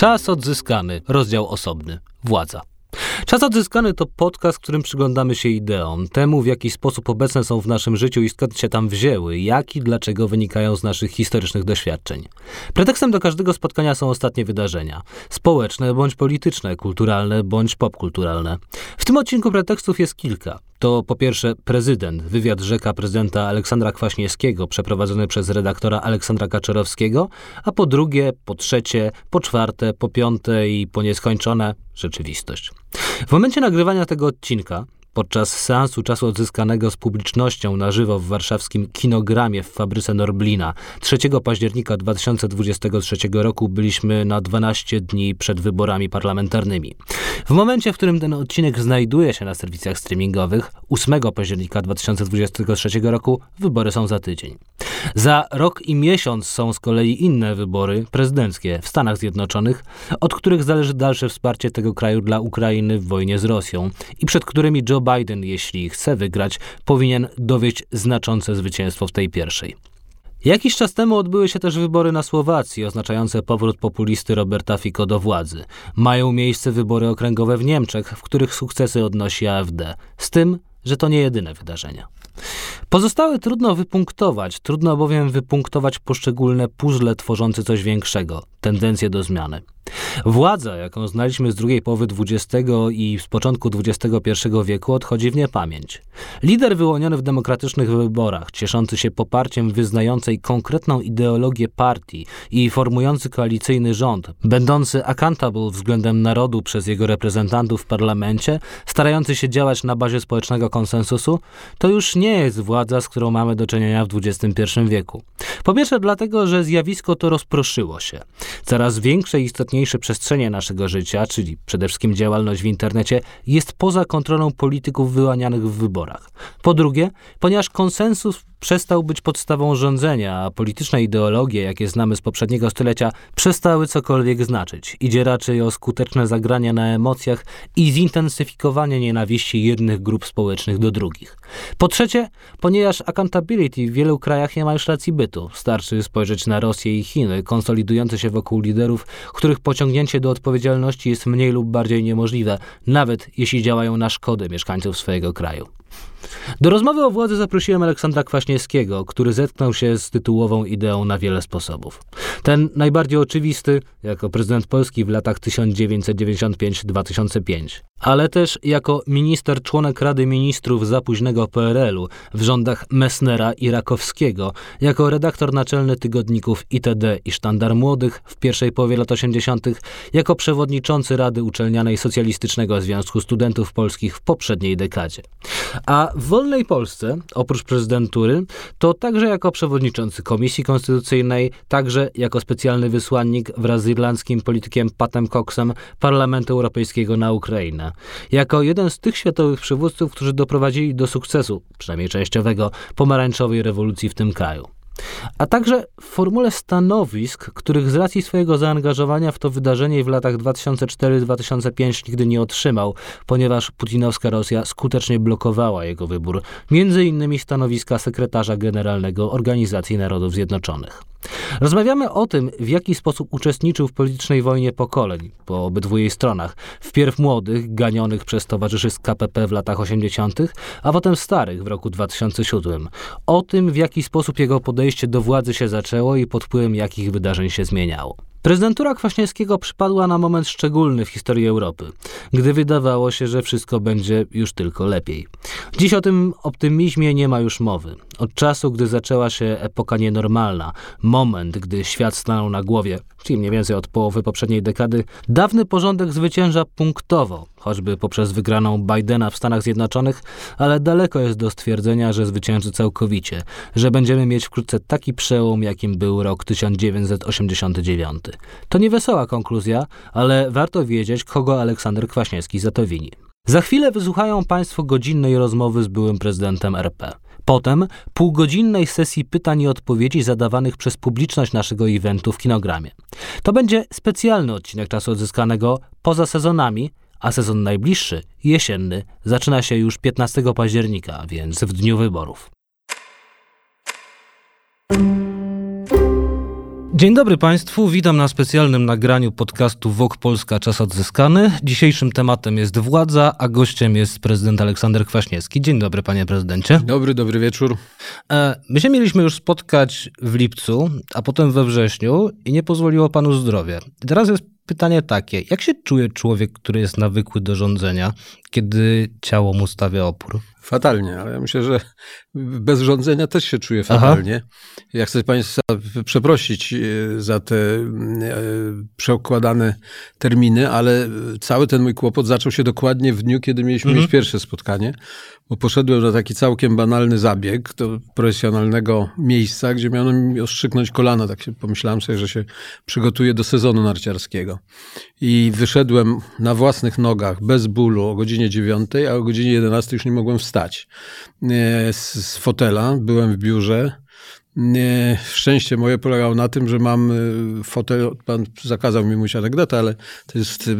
Czas odzyskany, rozdział osobny. Władza. Czas odzyskany to podcast, w którym przyglądamy się ideom, temu w jaki sposób obecne są w naszym życiu i skąd się tam wzięły, jak i dlaczego wynikają z naszych historycznych doświadczeń. Pretekstem do każdego spotkania są ostatnie wydarzenia społeczne bądź polityczne, kulturalne bądź popkulturalne. W tym odcinku pretekstów jest kilka. To po pierwsze prezydent, wywiad rzeka prezydenta Aleksandra Kwaśniewskiego przeprowadzony przez redaktora Aleksandra Kaczorowskiego, a po drugie, po trzecie, po czwarte, po piąte i po nieskończone rzeczywistość. W momencie nagrywania tego odcinka Podczas seansu czasu odzyskanego z publicznością na żywo w warszawskim kinogramie w fabryce Norblina 3 października 2023 roku byliśmy na 12 dni przed wyborami parlamentarnymi. W momencie, w którym ten odcinek znajduje się na serwisach streamingowych, 8 października 2023 roku, wybory są za tydzień. Za rok i miesiąc są z kolei inne wybory prezydenckie w Stanach Zjednoczonych, od których zależy dalsze wsparcie tego kraju dla Ukrainy w wojnie z Rosją i przed którymi Joe Biden, jeśli chce wygrać, powinien dowieść znaczące zwycięstwo w tej pierwszej. Jakiś czas temu odbyły się też wybory na Słowacji, oznaczające powrót populisty Roberta Fico do władzy. Mają miejsce wybory okręgowe w Niemczech, w których sukcesy odnosi AfD. Z tym, że to nie jedyne wydarzenia. Pozostałe trudno wypunktować, trudno bowiem wypunktować poszczególne puzzle tworzące coś większego, tendencje do zmiany. Władza, jaką znaliśmy z drugiej połowy XX i z początku XXI wieku, odchodzi w niepamięć. Lider wyłoniony w demokratycznych wyborach, cieszący się poparciem wyznającej konkretną ideologię partii i formujący koalicyjny rząd, będący accountable względem narodu przez jego reprezentantów w parlamencie, starający się działać na bazie społecznego konsensusu, to już nie jest władza, z którą mamy do czynienia w XXI wieku. Po pierwsze dlatego, że zjawisko to rozproszyło się. Coraz większe i istotniejsze przestrzenie naszego życia, czyli przede wszystkim działalność w internecie, jest poza kontrolą polityków wyłanianych w wyborach. Po drugie, ponieważ konsensus przestał być podstawą rządzenia, a polityczne ideologie, jakie znamy z poprzedniego stulecia, przestały cokolwiek znaczyć. Idzie raczej o skuteczne zagrania na emocjach i zintensyfikowanie nienawiści jednych grup społecznych do drugich. Po trzecie, ponieważ accountability w wielu krajach nie ma już racji bytu. Starczy spojrzeć na Rosję i Chiny, konsolidujące się wokół liderów, których pociągnięcie do odpowiedzialności jest mniej lub bardziej niemożliwe, nawet jeśli działają na szkodę mieszkańców swojego kraju. Do rozmowy o władzy zaprosiłem Aleksandra Kwaśniewskiego, który zetknął się z tytułową ideą na wiele sposobów. Ten najbardziej oczywisty jako prezydent Polski w latach 1995-2005 ale też jako minister członek Rady Ministrów zapóźnego PRL-u w rządach Messnera i Rakowskiego, jako redaktor naczelny tygodników ITD i Sztandar Młodych w pierwszej połowie lat 80., jako przewodniczący Rady Uczelnianej Socjalistycznego Związku Studentów Polskich w poprzedniej dekadzie. A w wolnej Polsce, oprócz prezydentury, to także jako przewodniczący Komisji Konstytucyjnej, także jako specjalny wysłannik wraz z irlandzkim politykiem Patem Coxem Parlamentu Europejskiego na Ukrainę. Jako jeden z tych światowych przywódców, którzy doprowadzili do sukcesu, przynajmniej częściowego, pomarańczowej rewolucji w tym kraju a także w formule stanowisk, których z racji swojego zaangażowania w to wydarzenie w latach 2004-2005 nigdy nie otrzymał, ponieważ putinowska Rosja skutecznie blokowała jego wybór, między innymi stanowiska sekretarza generalnego Organizacji Narodów Zjednoczonych. Rozmawiamy o tym, w jaki sposób uczestniczył w politycznej wojnie pokoleń po obydwu jej stronach. Wpierw młodych, ganionych przez towarzyszy z KPP w latach 80., a potem starych w roku 2007. O tym, w jaki sposób jego podejście do władzy się zaczęło i pod wpływem jakich wydarzeń się zmieniało. Prezydentura Kwaśniewskiego przypadła na moment szczególny w historii Europy, gdy wydawało się, że wszystko będzie już tylko lepiej. Dziś o tym optymizmie nie ma już mowy. Od czasu, gdy zaczęła się epoka nienormalna, moment, gdy świat stanął na głowie, czyli mniej więcej od połowy poprzedniej dekady, dawny porządek zwycięża punktowo, choćby poprzez wygraną Bidena w Stanach Zjednoczonych, ale daleko jest do stwierdzenia, że zwycięży całkowicie, że będziemy mieć wkrótce taki przełom, jakim był rok 1989. To niewesoła konkluzja, ale warto wiedzieć, kogo Aleksander Kwaśniewski za to wini. Za chwilę wysłuchają Państwo godzinnej rozmowy z byłym prezydentem RP. Potem półgodzinnej sesji pytań i odpowiedzi zadawanych przez publiczność naszego eventu w kinogramie. To będzie specjalny odcinek czasu odzyskanego poza sezonami, a sezon najbliższy, jesienny, zaczyna się już 15 października, więc w dniu wyborów. Dzień dobry Państwu, witam na specjalnym nagraniu podcastu WOK Polska Czas Odzyskany. Dzisiejszym tematem jest władza, a gościem jest prezydent Aleksander Kwaśniewski. Dzień dobry panie prezydencie. Dobry, dobry wieczór. E, my się mieliśmy już spotkać w lipcu, a potem we wrześniu i nie pozwoliło panu zdrowie. I teraz jest pytanie takie, jak się czuje człowiek, który jest nawykły do rządzenia, kiedy ciało mu stawia opór? Fatalnie, ale ja myślę, że bez rządzenia też się czuję fatalnie. Aha. Ja chcę Państwa przeprosić e, za te e, przeokładane terminy, ale cały ten mój kłopot zaczął się dokładnie w dniu, kiedy mieliśmy mhm. mieć pierwsze spotkanie, bo poszedłem na taki całkiem banalny zabieg do profesjonalnego miejsca, gdzie miano mi ostrzygnąć kolana. Tak się pomyślałem sobie, że się przygotuję do sezonu narciarskiego. I wyszedłem na własnych nogach, bez bólu, o godzinie 9, a o godzinie 11 już nie mogłem wstać e, z, z fotela. Byłem w biurze Szczęście moje polegało na tym, że mam y, fotel, pan zakazał mi mówić anegdotę, ale to jest y,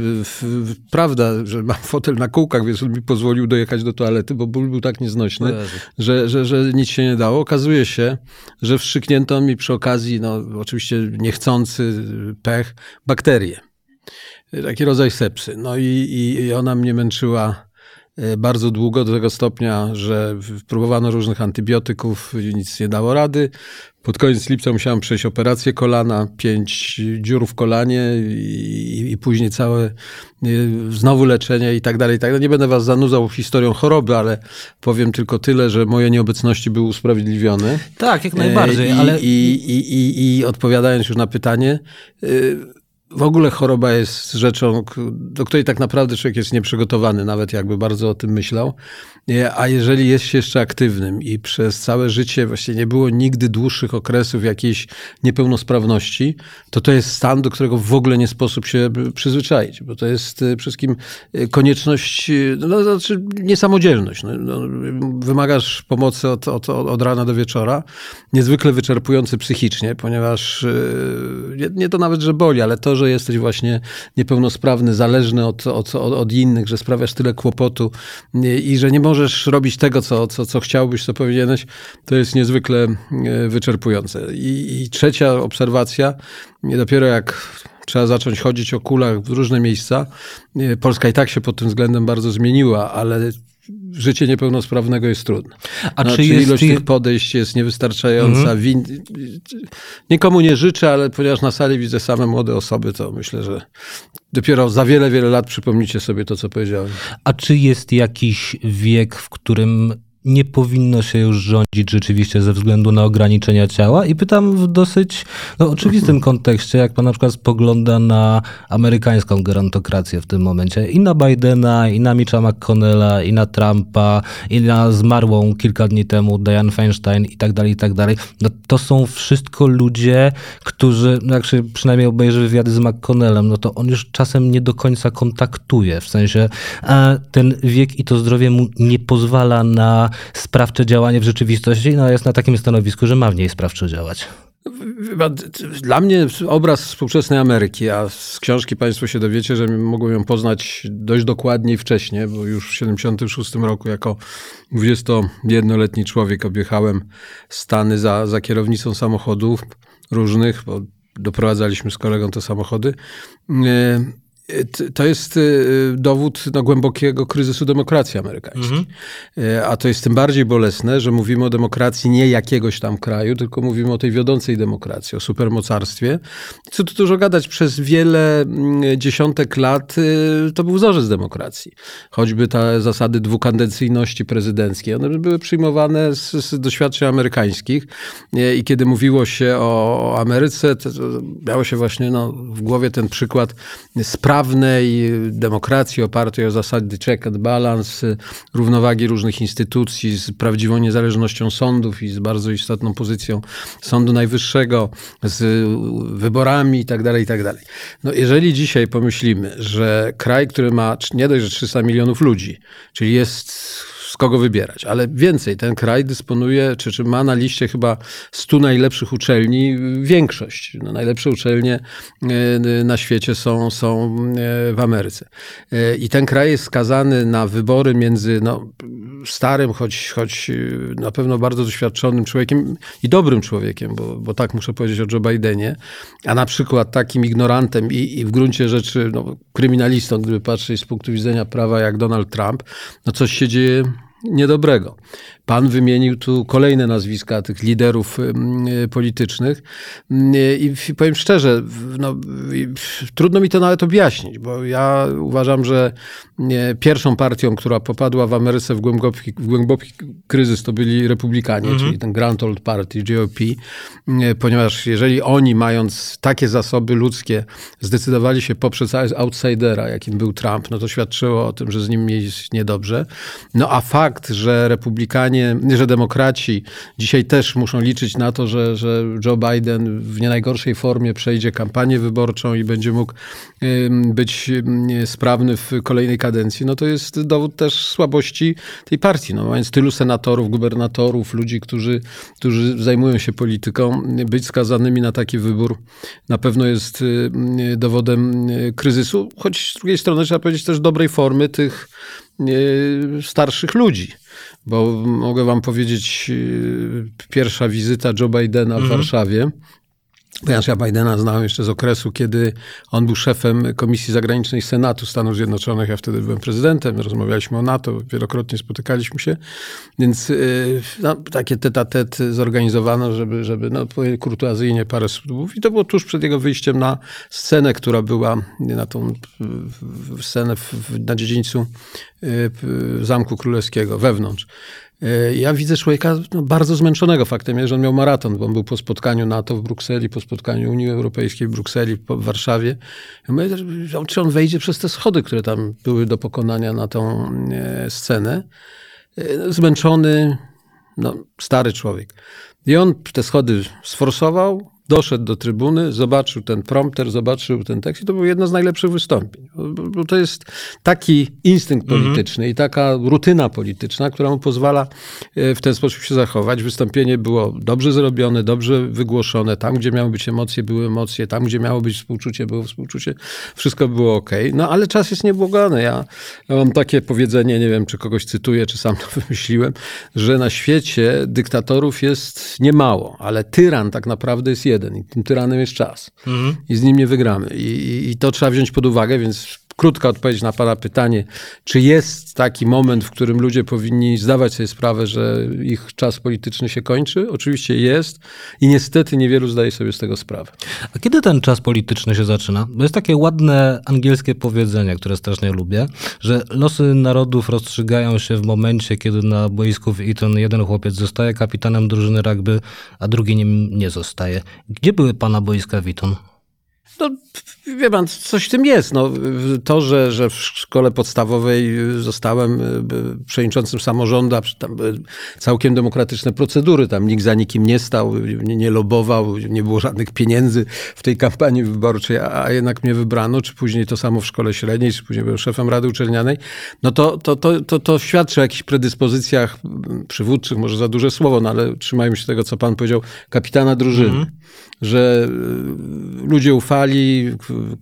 prawda, że mam fotel na kółkach, więc on mi pozwolił dojechać do toalety, bo ból był tak nieznośny, że, że, że nic się nie dało. Okazuje się, że wstrzyknięto mi przy okazji, no oczywiście niechcący pech, bakterie. Taki rodzaj sepsy. No i, i ona mnie męczyła E, bardzo długo, do tego stopnia, że próbowano różnych antybiotyków, nic nie dało rady. Pod koniec lipca musiałem przejść operację kolana, pięć dziur w kolanie i, i później całe e, znowu leczenie i tak dalej. tak dalej. Nie będę was zanudzał historią choroby, ale powiem tylko tyle, że moje nieobecności były usprawiedliwione. Tak, jak najbardziej, e, I, ale... I, i, i, I odpowiadając już na pytanie, w ogóle choroba jest rzeczą, do której tak naprawdę człowiek jest nieprzygotowany, nawet jakby bardzo o tym myślał. A jeżeli jest się jeszcze aktywnym i przez całe życie właśnie nie było nigdy dłuższych okresów jakiejś niepełnosprawności, to to jest stan, do którego w ogóle nie sposób się przyzwyczaić, bo to jest przede wszystkim e, konieczność, e, no, znaczy niesamodzielność. No, no, wymagasz pomocy od, od, od rana do wieczora, niezwykle wyczerpujący psychicznie, ponieważ nie, nie to nawet, że boli, ale to, że jesteś właśnie niepełnosprawny, zależny od, od, od innych, że sprawiasz tyle kłopotu i że nie możesz robić tego, co, co, co chciałbyś, co powinieneś, to jest niezwykle e, wyczerpujące. I, i trzecia obserwacja, dopiero jak trzeba zacząć chodzić o kulach w różne miejsca. E, Polska i tak się pod tym względem bardzo zmieniła, ale życie niepełnosprawnego jest trudne. A no, czy jest, ilość tych podejść jest niewystarczająca. Mhm. Win... Nikomu nie życzę, ale ponieważ na sali widzę same młode osoby, to myślę, że dopiero za wiele, wiele lat przypomnicie sobie to, co powiedziałem. A czy jest jakiś wiek, w którym nie powinno się już rządzić rzeczywiście ze względu na ograniczenia ciała. I pytam w dosyć no, oczywistym kontekście, jak pan na przykład spogląda na amerykańską gerontokrację w tym momencie, i na Bidena, i na Mitcha McConnella, i na Trumpa, i na zmarłą kilka dni temu Diane Feinstein i tak dalej, i tak dalej. No, to są wszystko ludzie, którzy, no, jak się przynajmniej obejrzy wywiady z McConnellem, no to on już czasem nie do końca kontaktuje, w sensie a ten wiek i to zdrowie mu nie pozwala na sprawcze działanie w rzeczywistości, no jest na takim stanowisku, że ma w niej sprawczo działać. Dla mnie obraz współczesnej Ameryki, a z książki Państwo się dowiecie, że mogłem ją poznać dość dokładnie wcześniej, bo już w 76 roku jako 21-letni człowiek objechałem Stany za, za kierownicą samochodów różnych, bo doprowadzaliśmy z kolegą te samochody. To jest y, dowód no, głębokiego kryzysu demokracji amerykańskiej. Mhm. Y, a to jest tym bardziej bolesne, że mówimy o demokracji nie jakiegoś tam kraju, tylko mówimy o tej wiodącej demokracji, o supermocarstwie. Co tu dużo gadać, przez wiele mm, dziesiątek lat y, to był wzorzec demokracji. Choćby te zasady dwukadencyjności prezydenckiej, one były przyjmowane z, z doświadczeń amerykańskich i kiedy mówiło się o Ameryce, to, to miało się właśnie no, w głowie ten przykład spraw sprawnej demokracji opartej o zasady check and balance, równowagi różnych instytucji z prawdziwą niezależnością sądów i z bardzo istotną pozycją Sądu Najwyższego, z wyborami itd., tak itd. Tak no jeżeli dzisiaj pomyślimy, że kraj, który ma nie dość, że 300 milionów ludzi, czyli jest z kogo wybierać. Ale więcej, ten kraj dysponuje, czy, czy ma na liście chyba 100 najlepszych uczelni większość. No, najlepsze uczelnie e, na świecie są, są e, w Ameryce. E, I ten kraj jest skazany na wybory między no, starym, choć, choć na pewno bardzo doświadczonym człowiekiem i dobrym człowiekiem, bo, bo tak muszę powiedzieć o Joe Bidenie, a na przykład takim ignorantem i, i w gruncie rzeczy no, kryminalistą, gdyby patrzeć z punktu widzenia prawa jak Donald Trump, no coś się dzieje niedobrego. Pan wymienił tu kolejne nazwiska tych liderów politycznych i powiem szczerze, no, trudno mi to nawet objaśnić, bo ja uważam, że pierwszą partią, która popadła w Ameryce w głęboki, w głęboki kryzys, to byli republikanie, mhm. czyli ten Grand Old Party, GOP, ponieważ jeżeli oni, mając takie zasoby ludzkie, zdecydowali się poprzez outsidera, jakim był Trump, no to świadczyło o tym, że z nim jest niedobrze. No a fakt, że republikanie że demokraci dzisiaj też muszą liczyć na to, że, że Joe Biden w nie najgorszej formie przejdzie kampanię wyborczą i będzie mógł być sprawny w kolejnej kadencji, no to jest dowód też słabości tej partii. No, mając tylu senatorów, gubernatorów, ludzi, którzy, którzy zajmują się polityką, być skazanymi na taki wybór na pewno jest dowodem kryzysu, choć z drugiej strony trzeba powiedzieć też dobrej formy tych starszych ludzi. Bo mogę wam powiedzieć, y, pierwsza wizyta Joe Bidena w mhm. Warszawie Ponieważ ja Bidena znałem jeszcze z okresu, kiedy on był szefem Komisji Zagranicznej Senatu Stanów Zjednoczonych. Ja wtedy byłem prezydentem, rozmawialiśmy o NATO, wielokrotnie spotykaliśmy się. Więc y, no, takie tet zorganizowano, żeby, żeby no, kurtuazyjnie parę słów. I to było tuż przed jego wyjściem na scenę, która była na tą scenę na dziedzińcu y, Zamku Królewskiego, wewnątrz. E, ja widzę człowieka no, bardzo zmęczonego faktem, że on miał maraton, bo on był po spotkaniu NATO w Brukseli, po spotkaniu Unii Europejskiej w Brukseli, w Warszawie. Ja mówię, czy on wejdzie przez te schody, które tam były do pokonania na tą e, scenę. E, zmęczony, no, stary człowiek. I on te schody sforsował, doszedł do trybuny, zobaczył ten prompter, zobaczył ten tekst i to było jedno z najlepszych wystąpień. Bo to jest taki instynkt mhm. polityczny i taka rutyna polityczna, która mu pozwala e, w ten sposób się zachować. Wystąpienie było dobrze zrobione, dobrze wygłoszone. Tam, gdzie miały być emocje, były emocje. Tam, gdzie miało być współczucie, było współczucie. Wszystko było ok. No ale czas jest niebłogany. Ja, ja mam takie powiedzenie, nie wiem, czy kogoś cytuję, czy sam to wymyśliłem, że na świecie dyktatorów jest niemało, ale tyran tak naprawdę jest jeden jeden i tym tyranem jest czas. Mhm. I z nim nie wygramy. I, i, I to trzeba wziąć pod uwagę, więc krótka odpowiedź na Pana pytanie, czy jest taki moment, w którym ludzie powinni zdawać sobie sprawę, że ich czas polityczny się kończy? Oczywiście jest i niestety niewielu zdaje sobie z tego sprawę. A kiedy ten czas polityczny się zaczyna? Bo jest takie ładne angielskie powiedzenie, które strasznie lubię, że losy narodów rozstrzygają się w momencie, kiedy na boisku w Eton jeden chłopiec zostaje kapitanem drużyny rugby, a drugi nim nie zostaje. Gdzie były Pana boiska w Eton? No, wie pan, coś w tym jest. No, to, że, że w szkole podstawowej zostałem e, przewodniczącym samorządu, tam całkiem demokratyczne procedury, tam nikt za nikim nie stał, nie, nie lobował, nie było żadnych pieniędzy w tej kampanii wyborczej, a, a, jednak mnie wybrano, czy później to samo w szkole średniej, czy później byłem szefem Rady Uczelnianej, no to, to, to, to, to świadczy o jakichś predyspozycjach przywódczych, może za duże słowo, no ale trzymajmy się tego, co pan powiedział, kapitana drużyny. Mm -hmm że e, ludzie ufali,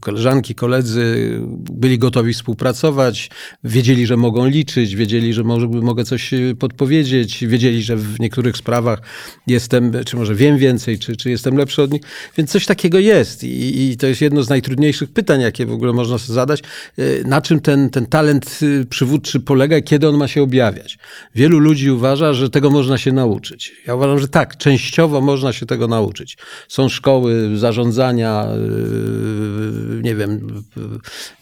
koleżanki, koledzy byli gotowi współpracować, wiedzieli, że mogą liczyć, wiedzieli, że może, mogę coś e, podpowiedzieć, wiedzieli, że w niektórych sprawach jestem, czy może wiem więcej, czy, czy jestem lepszy od nich. Więc coś takiego jest I, i to jest jedno z najtrudniejszych pytań, jakie w ogóle można sobie zadać. E, na czym ten, ten talent przywódczy polega i kiedy on ma się objawiać? Wielu ludzi uważa, że tego można się nauczyć. Ja uważam, że tak, częściowo można się tego nauczyć. Są szkoły zarządzania, nie wiem,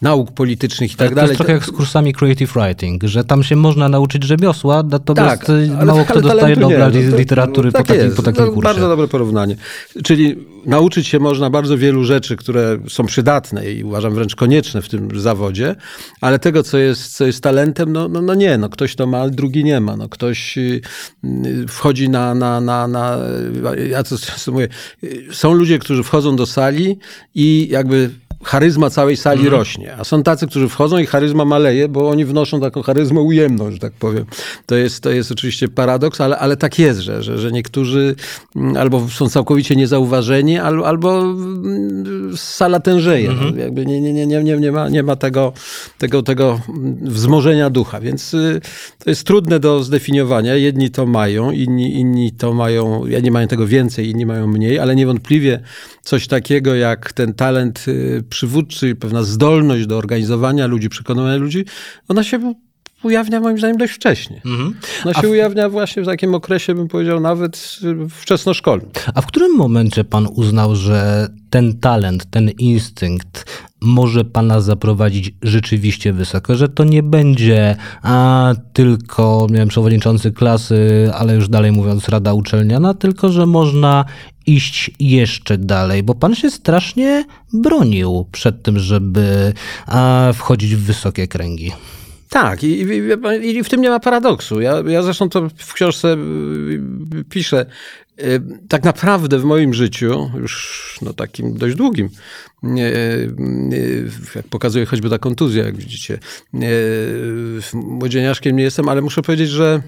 nauk politycznych i tak dalej. To jest trochę jak z kursami creative writing, że tam się można nauczyć rzemiosła, natomiast tak, ale, mało kto dostaje Nobla no literatury tak po, takim, po takim no, kursie. Bardzo dobre porównanie. Czyli nauczyć się można bardzo wielu rzeczy, które są przydatne i uważam wręcz konieczne w tym zawodzie, ale tego, co jest, co jest talentem, no, no, no nie, no ktoś to ma, drugi nie ma. No ktoś y, wchodzi na, na, na, na ja to często mówię, są ludzie, którzy wchodzą do sali i jakby charyzma całej sali mhm. rośnie. A są tacy, którzy wchodzą i charyzma maleje, bo oni wnoszą taką charyzmę ujemną, że tak powiem. To jest, to jest oczywiście paradoks, ale, ale tak jest, że, że, że niektórzy mm, albo są całkowicie niezauważeni, albo, albo mm, sala tężeje. No, mhm. jakby nie, nie, nie, nie, nie, ma, nie ma tego, tego, tego wzmożenia ducha, więc y, to jest trudne do zdefiniowania. Jedni to mają, inni, inni to mają, jedni mają tego więcej, inni mają mniej, ale niewątpliwie coś takiego jak ten talent y, przywódczy, pewna zdolność do organizowania ludzi, przekonywania ludzi, ona się ujawnia moim zdaniem dość wcześnie. Mhm. Ona się w... ujawnia właśnie w takim okresie, bym powiedział, nawet wczesnoszkolnym. A w którym momencie pan uznał, że ten talent, ten instynkt może pana zaprowadzić rzeczywiście wysoko, że to nie będzie a tylko, miałem przewodniczący klasy, ale już dalej mówiąc rada uczelniana, tylko że można iść jeszcze dalej, bo pan się strasznie bronił przed tym, żeby a, wchodzić w wysokie kręgi. Tak, i, i, i, w tym nie ma paradoksu. Ja, ja zresztą to w książce y, piszę. Y, tak naprawdę w moim życiu, już no takim dość długim, jak pokazuje choćby ta kontuzja, jak widzicie, młodzieniaszkiem nie jestem, ale muszę powiedzieć, że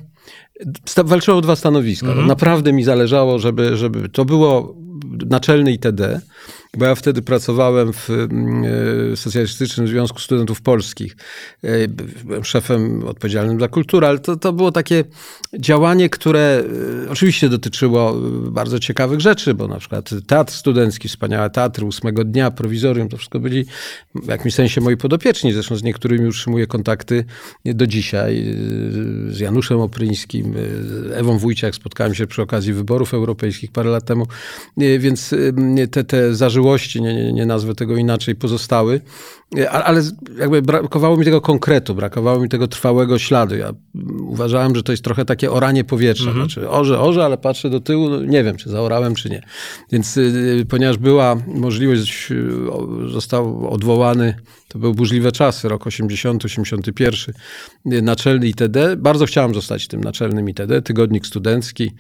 walczyłem o dwa stanowiska. Mhm. Naprawdę mi zależało, żeby, żeby to było naczelny ITD, bo ja wtedy pracowałem w mm, e, Socjalistycznym Związku Studentów Polskich. E, byłem szefem odpowiedzialnym za kulturę, ale to, to było takie działanie, które e, oczywiście dotyczyło bardzo ciekawych rzeczy, bo na przykład teatr studencki, wspaniałe teatry, ósmego dnia, prowizorium, to wszystko byli w jakimś sensie moi podopieczni. Zresztą z niektórymi utrzymuję kontakty do dzisiaj. Z Januszem Opryńskim, Ewą Wójciak spotkałem się przy okazji wyborów europejskich parę lat temu, więc te, te nie, nie, nie nazwę tego inaczej, pozostały. Ale jakby brakowało mi tego konkretu, brakowało mi tego trwałego śladu. Ja uważałem, że to jest trochę takie oranie powietrza. Mhm. Znaczy, orze, orze, ale patrzę do tyłu, no nie wiem, czy zaorałem, czy nie. Więc y, ponieważ była możliwość, y, został odwołany to były burzliwe czasy, rok 80, 81, naczelny ITD. Bardzo chciałem zostać tym naczelnym ITD, tygodnik studencki.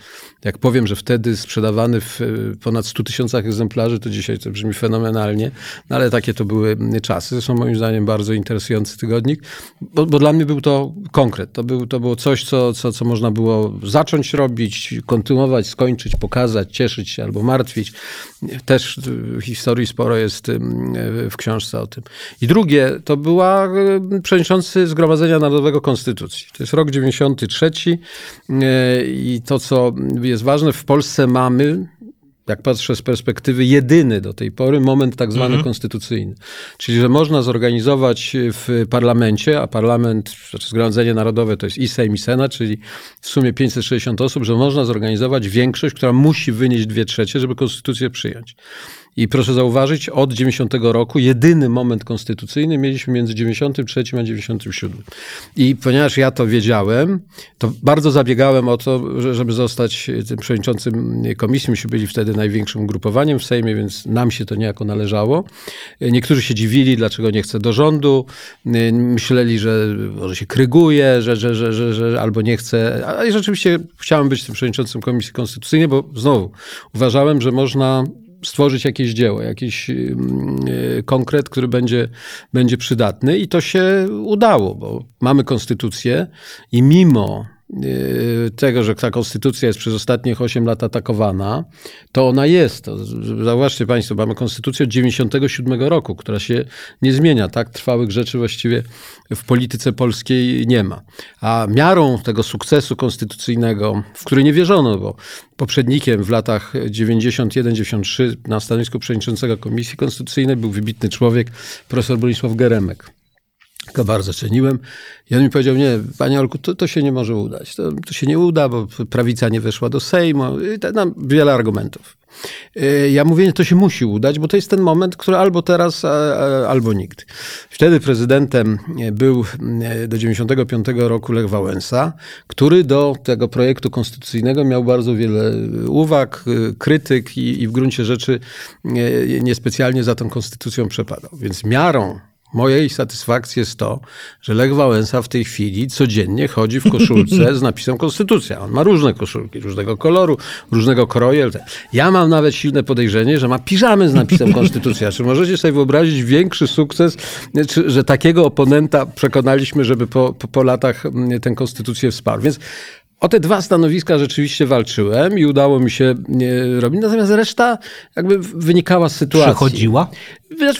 Jak powiem, że wtedy sprzedawany w ponad 100 tysiącach egzemplarzy, to dzisiaj to brzmi fenomenalnie, no ale takie to były czasy. Zresztą moim zdaniem bardzo interesujący tygodnik, bo, bo dla mnie był to konkret. To, był, to było coś, co, co, co można było zacząć robić, kontynuować, skończyć, pokazać, cieszyć się albo martwić. Też w historii sporo jest w książce o tym. I drugie, to była e, przewodniczący Zgromadzenia Narodowego Konstytucji. To jest rok 93 e, i to, co jest ważne, w Polsce mamy jak patrzę z perspektywy, jedyny do tej pory moment tak zwany mhm. konstytucyjny. Czyli, że można zorganizować w parlamencie, a parlament, znaczy Zgromadzenie Narodowe to jest i Sejm, i Senat, czyli w sumie 560 osób, że można zorganizować większość, która musi wynieść dwie trzecie, żeby konstytucję przyjąć. I proszę zauważyć, od 90 roku jedyny moment konstytucyjny mieliśmy między 93 a 97. I ponieważ ja to wiedziałem, to bardzo zabiegałem o to, żeby zostać tym przewodniczącym komisji. Myśmy byli wtedy największym ugrupowaniem w Sejmie, więc nam się to niejako należało. Niektórzy się dziwili, dlaczego nie chcę do rządu. Myśleli, że może się kryguje, że, że, że, że, że albo nie chcę. A rzeczywiście chciałem być tym przewodniczącym komisji konstytucyjnej, bo znowu uważałem, że można stworzyć jakieś dzieło, jakiś mm, e, konkret, który będzie, będzie przydatny i to się udało, bo mamy konstytucję i mimo tego, że ta konstytucja jest przez ostatnich 8 lat atakowana, to ona jest. Zauważcie Państwo, mamy konstytucję od 97 roku, która się nie zmienia. Tak trwałych rzeczy właściwie w polityce polskiej nie ma. A miarą tego sukcesu konstytucyjnego, w który nie wierzono, bo poprzednikiem w latach 91-93 na stanowisku przewodniczącego Komisji Konstytucyjnej był wybitny człowiek, profesor Bronisław Geremek go bardzo ceniłem. I on mi powiedział, nie, panie Olku, to, to się nie może udać. To, to się nie uda, bo prawica nie weszła do Sejmu. I no, wiele argumentów. Y, ja mówię, to się musi udać, bo to jest ten moment, który albo teraz, albo nigdy. Wtedy prezydentem był y, do 95 roku Lech Wałęsa, który do tego projektu konstytucyjnego miał bardzo wiele uwag, y, krytyk i, i w gruncie rzeczy niespecjalnie za tą konstytucją przepadał. Więc miarą mojej satysfakcji jest to, że Lech Wałęsa w tej chwili codziennie chodzi w koszulce z napisem Konstytucja. On ma różne koszulki, różnego koloru, różnego kroju. Ja mam nawet silne podejrzenie, że ma piżamy z napisem Konstytucja. Czy możecie sobie wyobrazić większy sukces, że takiego oponenta przekonaliśmy, żeby po, po, po latach mm, tę Konstytucję wsparł. Więc o te dwa stanowiska rzeczywiście walczyłem i udało mi się robić, natomiast reszta jakby wynikała z sytuacji. Przechodziła?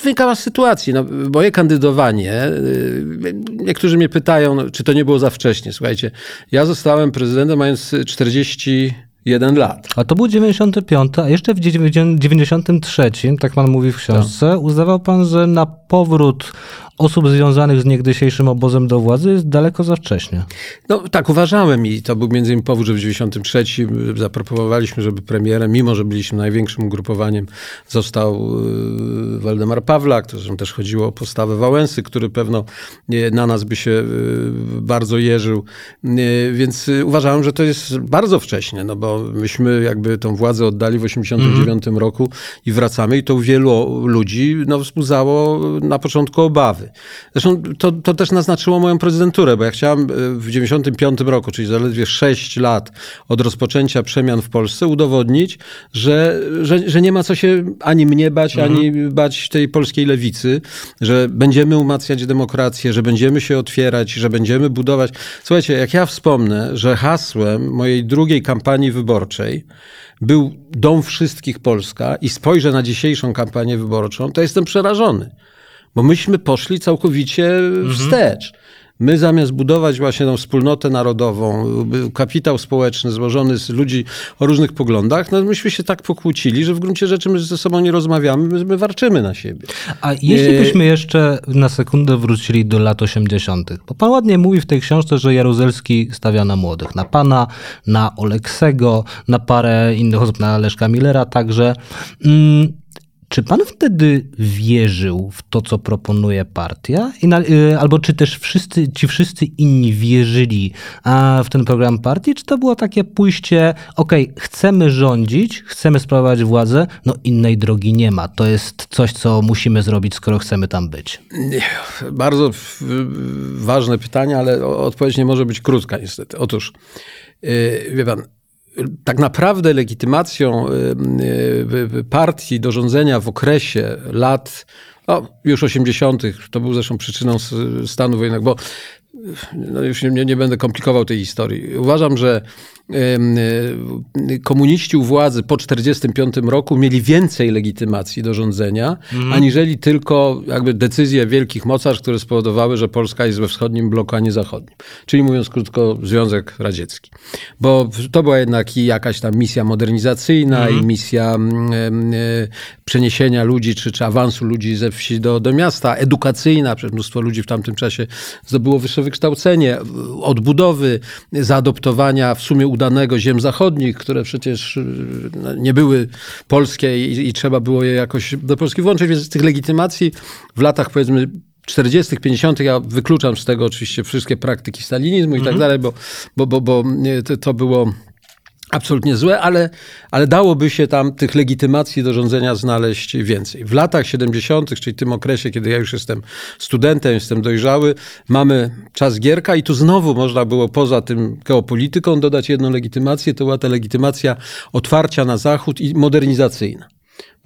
Wynikała z sytuacji. No, moje kandydowanie, y, niektórzy mnie pytają, no, czy to nie było za wcześnie. Słuchajcie, ja zostałem prezydentem mając 40 jeden lat. A to był 95, a jeszcze w 93, tak pan mówi w książce, no. uznawał pan, że na powrót osób związanych z niegdysiejszym obozem do władzy jest daleko za wcześnie. No tak uważałem i to był między innymi powód, że w 93 zaproponowaliśmy, żeby premierem, mimo że byliśmy największym ugrupowaniem, został y, Waldemar Pawlak, zresztą też chodziło o postawę Wałęsy, który pewno na nas by się y, bardzo jeżył. Y, więc uważałem, że to jest bardzo wcześnie, no bo myśmy jakby tą władzę oddali w 89 mm. roku i wracamy i to wielu ludzi no, wzbudzało na początku obawy. Zresztą to, to też naznaczyło moją prezydenturę, bo ja chciałem e, w 95 roku, czyli zaledwie 6 lat od rozpoczęcia przemian w Polsce, udowodnić, że, że, że nie ma co się ani mnie bać, mhm. ani bać tej polskiej lewicy, że będziemy umacniać demokrację, że będziemy się otwierać, że będziemy budować. Słuchajcie, jak ja wspomnę, że hasłem mojej drugiej kampanii wyborczej był Dom Wszystkich Polska i spojrzę na dzisiejszą kampanię wyborczą, to jestem przerażony bo myśmy poszli całkowicie wstecz. My zamiast budować właśnie tą wspólnotę narodową, kapitał społeczny złożony z ludzi o różnych poglądach, no myśmy się tak pokłócili, że w gruncie rzeczy my ze sobą nie rozmawiamy, my, my warczymy na siebie. A jeśli e, byśmy jeszcze na sekundę wrócili do lat 80., bo pan ładnie mówi w tej książce, że Jaruzelski stawia na młodych, na pana, na Oleksego, na parę innych osób, na Leszka Millera także. Mm, czy pan wtedy wierzył w to, co proponuje partia? Na, y, albo czy też wszyscy, ci wszyscy inni wierzyli w ten program partii? Czy to było takie pójście, ok, chcemy rządzić, chcemy sprawować władzę, no innej drogi nie ma. To jest coś, co musimy zrobić, skoro chcemy tam być. Bardzo ważne pytanie, ale odpowiedź nie może być krótka niestety. Otóż, yy, wie pan, tak naprawdę legitymacją y, y, partii do rządzenia w okresie lat no, już 80., to był zresztą przyczyną stanu wojennego, bo no już nie, nie będę komplikował tej historii. Uważam, że komuniści u władzy po 1945 roku mieli więcej legitymacji do rządzenia, mm. aniżeli tylko jakby decyzje wielkich mocarstw, które spowodowały, że Polska jest we wschodnim bloku, a nie zachodnim. Czyli mówiąc krótko, Związek Radziecki. Bo to była jednak i jakaś tam misja modernizacyjna mm. i misja y, przeniesienia ludzi, czy, czy awansu ludzi ze wsi do, do miasta, edukacyjna, przecież mnóstwo ludzi w tamtym czasie zdobyło wyższe wykształcenie, odbudowy, zaadoptowania w sumie udanego ziem zachodnich, które przecież y, no, nie były polskie i, i trzeba było je jakoś do Polski włączyć, więc z tych legitymacji w latach powiedzmy 40., 50., ja wykluczam z tego oczywiście wszystkie praktyki stalinizmu i tak mhm. dalej, bo, bo, bo, bo to, to było absolutnie złe, ale, ale dałoby się tam tych legitymacji do rządzenia znaleźć więcej. W latach 70., czyli tym okresie, kiedy ja już jestem studentem, jestem dojrzały, mamy czas Gierka i tu znowu można było poza tym geopolityką dodać jedną legitymację, to była ta legitymacja otwarcia na Zachód i modernizacyjna.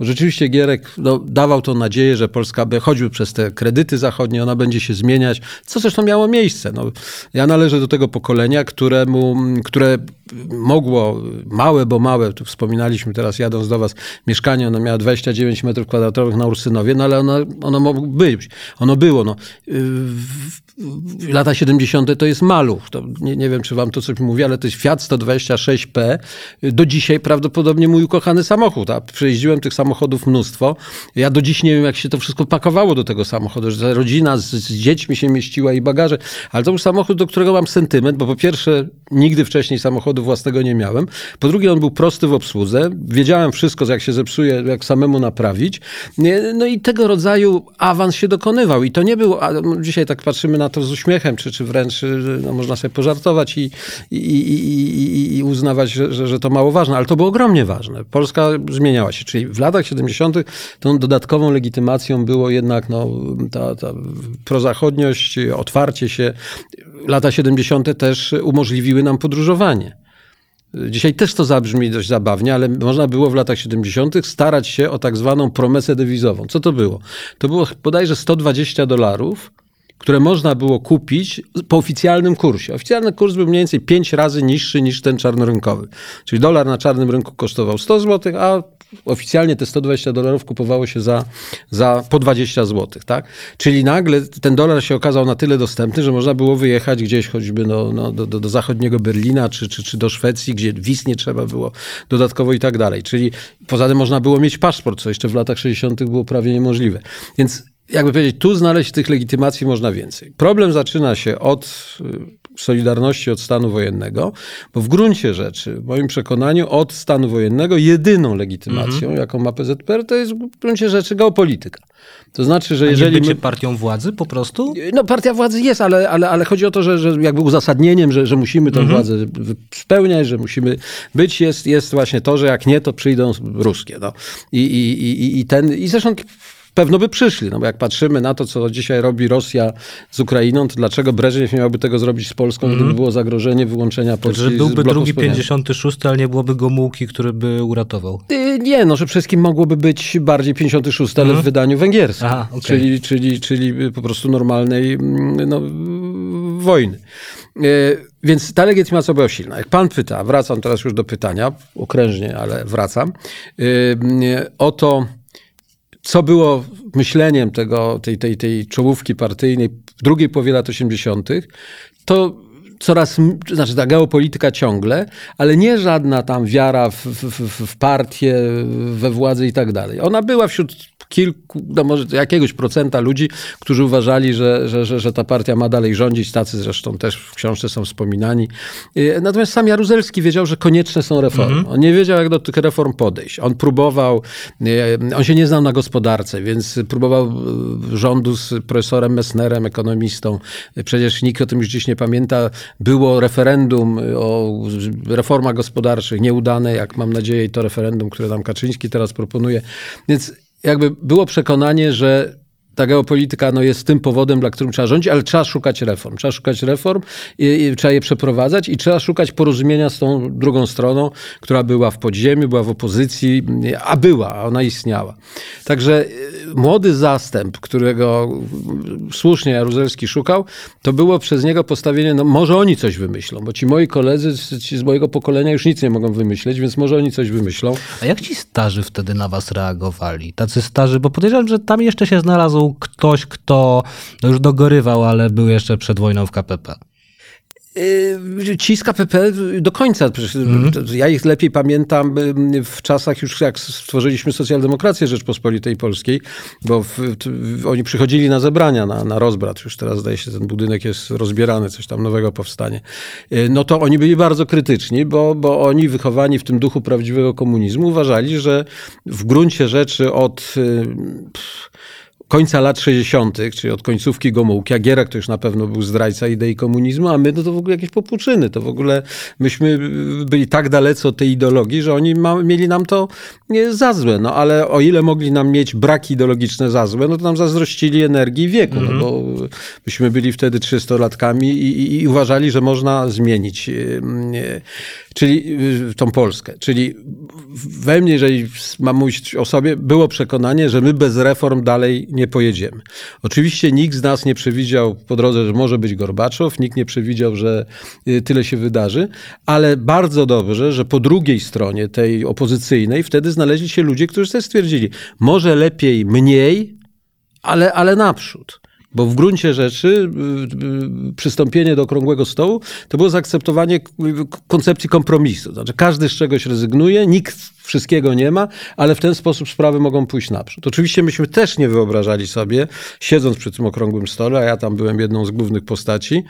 Rzeczywiście Gierek no, dawał tą nadzieję, że Polska by choćby przez te kredyty zachodnie, ona będzie się zmieniać, co zresztą miało miejsce. No, ja należę do tego pokolenia, któremu, które mogło, małe, bo małe, tu wspominaliśmy teraz jadąc do was, mieszkanie, ono miało 29 metrów kwadratowych na Ursynowie, no ale ono, ono mogło być, ono było. No. Lata 70. to jest maluch. To nie, nie wiem, czy wam to coś mówi, ale to jest Fiat 126P. Do dzisiaj prawdopodobnie mój ukochany samochód. A przejeździłem tych samochodów mnóstwo. Ja do dziś nie wiem, jak się to wszystko pakowało do tego samochodu, że rodzina z, z dziećmi się mieściła i bagaże. Ale to był samochód, do którego mam sentyment, bo po pierwsze nigdy wcześniej samochodu własnego nie miałem. Po drugie, on był prosty w obsłudze. Wiedziałem wszystko, jak się zepsuje, jak samemu naprawić. No i tego rodzaju awans się dokonywał. I to nie był, dzisiaj tak patrzymy na to z uśmiechem, czy, czy wręcz no, można sobie pożartować i, i, i, i uznawać, że, że, że, to mało ważne, ale to było ogromnie ważne. Polska zmieniała się, czyli w latach 70. tą dodatkową legitymacją było jednak no, ta, ta prozachodniość, otwarcie się. Lata 70. też umożliwiły nam podróżowanie. Dzisiaj też to zabrzmi dość zabawnie, ale można było w latach 70. starać się o tak zwaną promesę dewizową. Co to było? To było bodajże 120 dolarów, które można było kupić po oficjalnym kursie. Oficjalny kurs był mniej więcej 5 razy niższy niż ten czarnorynkowy. Czyli dolar na czarnym rynku kosztował 100 zł, a oficjalnie te 120 dolarów kupowało się za, za po 20 zł, tak? Czyli nagle ten dolar się okazał na tyle dostępny, że można było wyjechać gdzieś choćby no, no, do, do, do zachodniego Berlina czy, czy, czy do Szwecji, gdzie wiz nie trzeba było dodatkowo i tak dalej. Czyli poza tym można było mieć paszport, co jeszcze w latach 60. było prawie niemożliwe. Więc jakby powiedzieć, tu znaleźć tych legitymacji można więcej. Problem zaczyna się od y, Solidarności, od stanu wojennego, bo w gruncie rzeczy, w moim przekonaniu, od stanu wojennego jedyną legitymacją, mm -hmm. jaką ma PZPR, to jest w gruncie rzeczy geopolityka. To znaczy, że jeżeli. Bycie my... partią władzy po prostu? No, partia władzy jest, ale, ale, ale chodzi o to, że, że jakby uzasadnieniem, że, że musimy tę mhm. władzę spełniać, że musimy być, jest, jest właśnie to, że jak nie, to przyjdą ruskie. No. I, i, i, i, ten, I zresztą pewno by przyszli. No bo jak patrzymy na to, co dzisiaj robi Rosja z Ukrainą, to dlaczego Breżniew nie miałby tego zrobić z Polską, mm. gdyby było zagrożenie wyłączenia Polski Że byłby drugi 56, ale nie byłoby Gomułki, który by uratował. Y, nie, no, że wszystkim mogłoby być bardziej 56, ale mm. w mhm. wydaniu węgierskim. Aha, okay. czyli, czyli, czyli po prostu normalnej mm, no, wojny. Y, więc ta legitymacja była silna. Jak pan pyta, wracam teraz już do pytania, okrężnie, ale wracam, y, o to, co było myśleniem tego, tej, tej, tej czołówki partyjnej w drugiej połowie lat 80., to coraz, znaczy ta geopolityka ciągle, ale nie żadna tam wiara w, w, w partię, we władzę i tak dalej. Ona była wśród kilku, no może jakiegoś procenta ludzi, którzy uważali, że, że, że, że ta partia ma dalej rządzić, tacy zresztą też w książce są wspominani. Y, natomiast sam Jaruzelski wiedział, że konieczne są reformy. Mhm. On nie wiedział, jak do tych reform podejść. On próbował, y, on się nie znał na gospodarce, więc próbował y, rządu z profesorem Messnerem, ekonomistą. Przecież nikt o tym już dziś nie pamięta. Było referendum o reformach gospodarczych, nieudane, jak mam nadzieję, to referendum, które nam Kaczyński teraz proponuje. Więc jakby było przekonanie, że ta geopolityka no, jest tym powodem, dla którym trzeba rządzić, ale trzeba szukać reform. Trzeba szukać reform, i, i, trzeba je przeprowadzać i trzeba szukać porozumienia z tą drugą stroną, która była w podziemiu, była w opozycji, a była, ona istniała. Także y, młody zastęp, którego słusznie Jaruzelski szukał, to było przez niego postawienie, no może oni coś wymyślą, bo ci moi koledzy ci z mojego pokolenia już nic nie mogą wymyśleć, więc może oni coś wymyślą. A jak ci starzy wtedy na was reagowali? Tacy starzy, bo podejrzewam, że tam jeszcze się znalazł ktoś, kto no już dogorywał, ale był jeszcze przed wojną w KPP. Yy, ci z KPP do końca, mm. ja ich lepiej pamiętam w czasach już jak stworzyliśmy socjaldemokrację Rzeczpospolitej Polskiej, bo w, w, oni przychodzili na zebrania, na, na rozbrat, już teraz zdaje się ten budynek jest rozbierany, coś tam nowego powstanie. Yy, no to oni byli bardzo krytyczni, bo, bo oni wychowani w tym duchu prawdziwego komunizmu uważali, że w gruncie rzeczy od... Yy, pff, końca lat 60., czyli od końcówki Gomułki, a Gierak to już na pewno był zdrajca idei komunizmu, a my no to w ogóle jakieś popłuczyny. To w ogóle myśmy byli tak dalece od tej ideologii, że oni ma, mieli nam to za złe. No ale o ile mogli nam mieć braki ideologiczne za złe, no to nam zazdrościli energii wieku, mm -hmm. no bo myśmy byli wtedy 300-latkami i, i, i uważali, że można zmienić. Yy, czyli y, tą Polskę. Czyli we mnie, jeżeli mam mówić o sobie, było przekonanie, że my bez reform dalej nie pojedziemy. Oczywiście nikt z nas nie przewidział po drodze, że może być Gorbaczow, nikt nie przewidział, że y, tyle się wydarzy, ale bardzo dobrze, że po drugiej stronie tej opozycyjnej wtedy znaleźli się ludzie, którzy sobie stwierdzili, może lepiej mniej, ale, ale naprzód. Bo w gruncie rzeczy y, y, przystąpienie do okrągłego stołu to było zaakceptowanie koncepcji kompromisu. Znaczy każdy z czegoś rezygnuje, nikt wszystkiego nie ma, ale w ten sposób sprawy mogą pójść naprzód. Oczywiście myśmy też nie wyobrażali sobie, siedząc przy tym okrągłym stole, a ja tam byłem jedną z głównych postaci,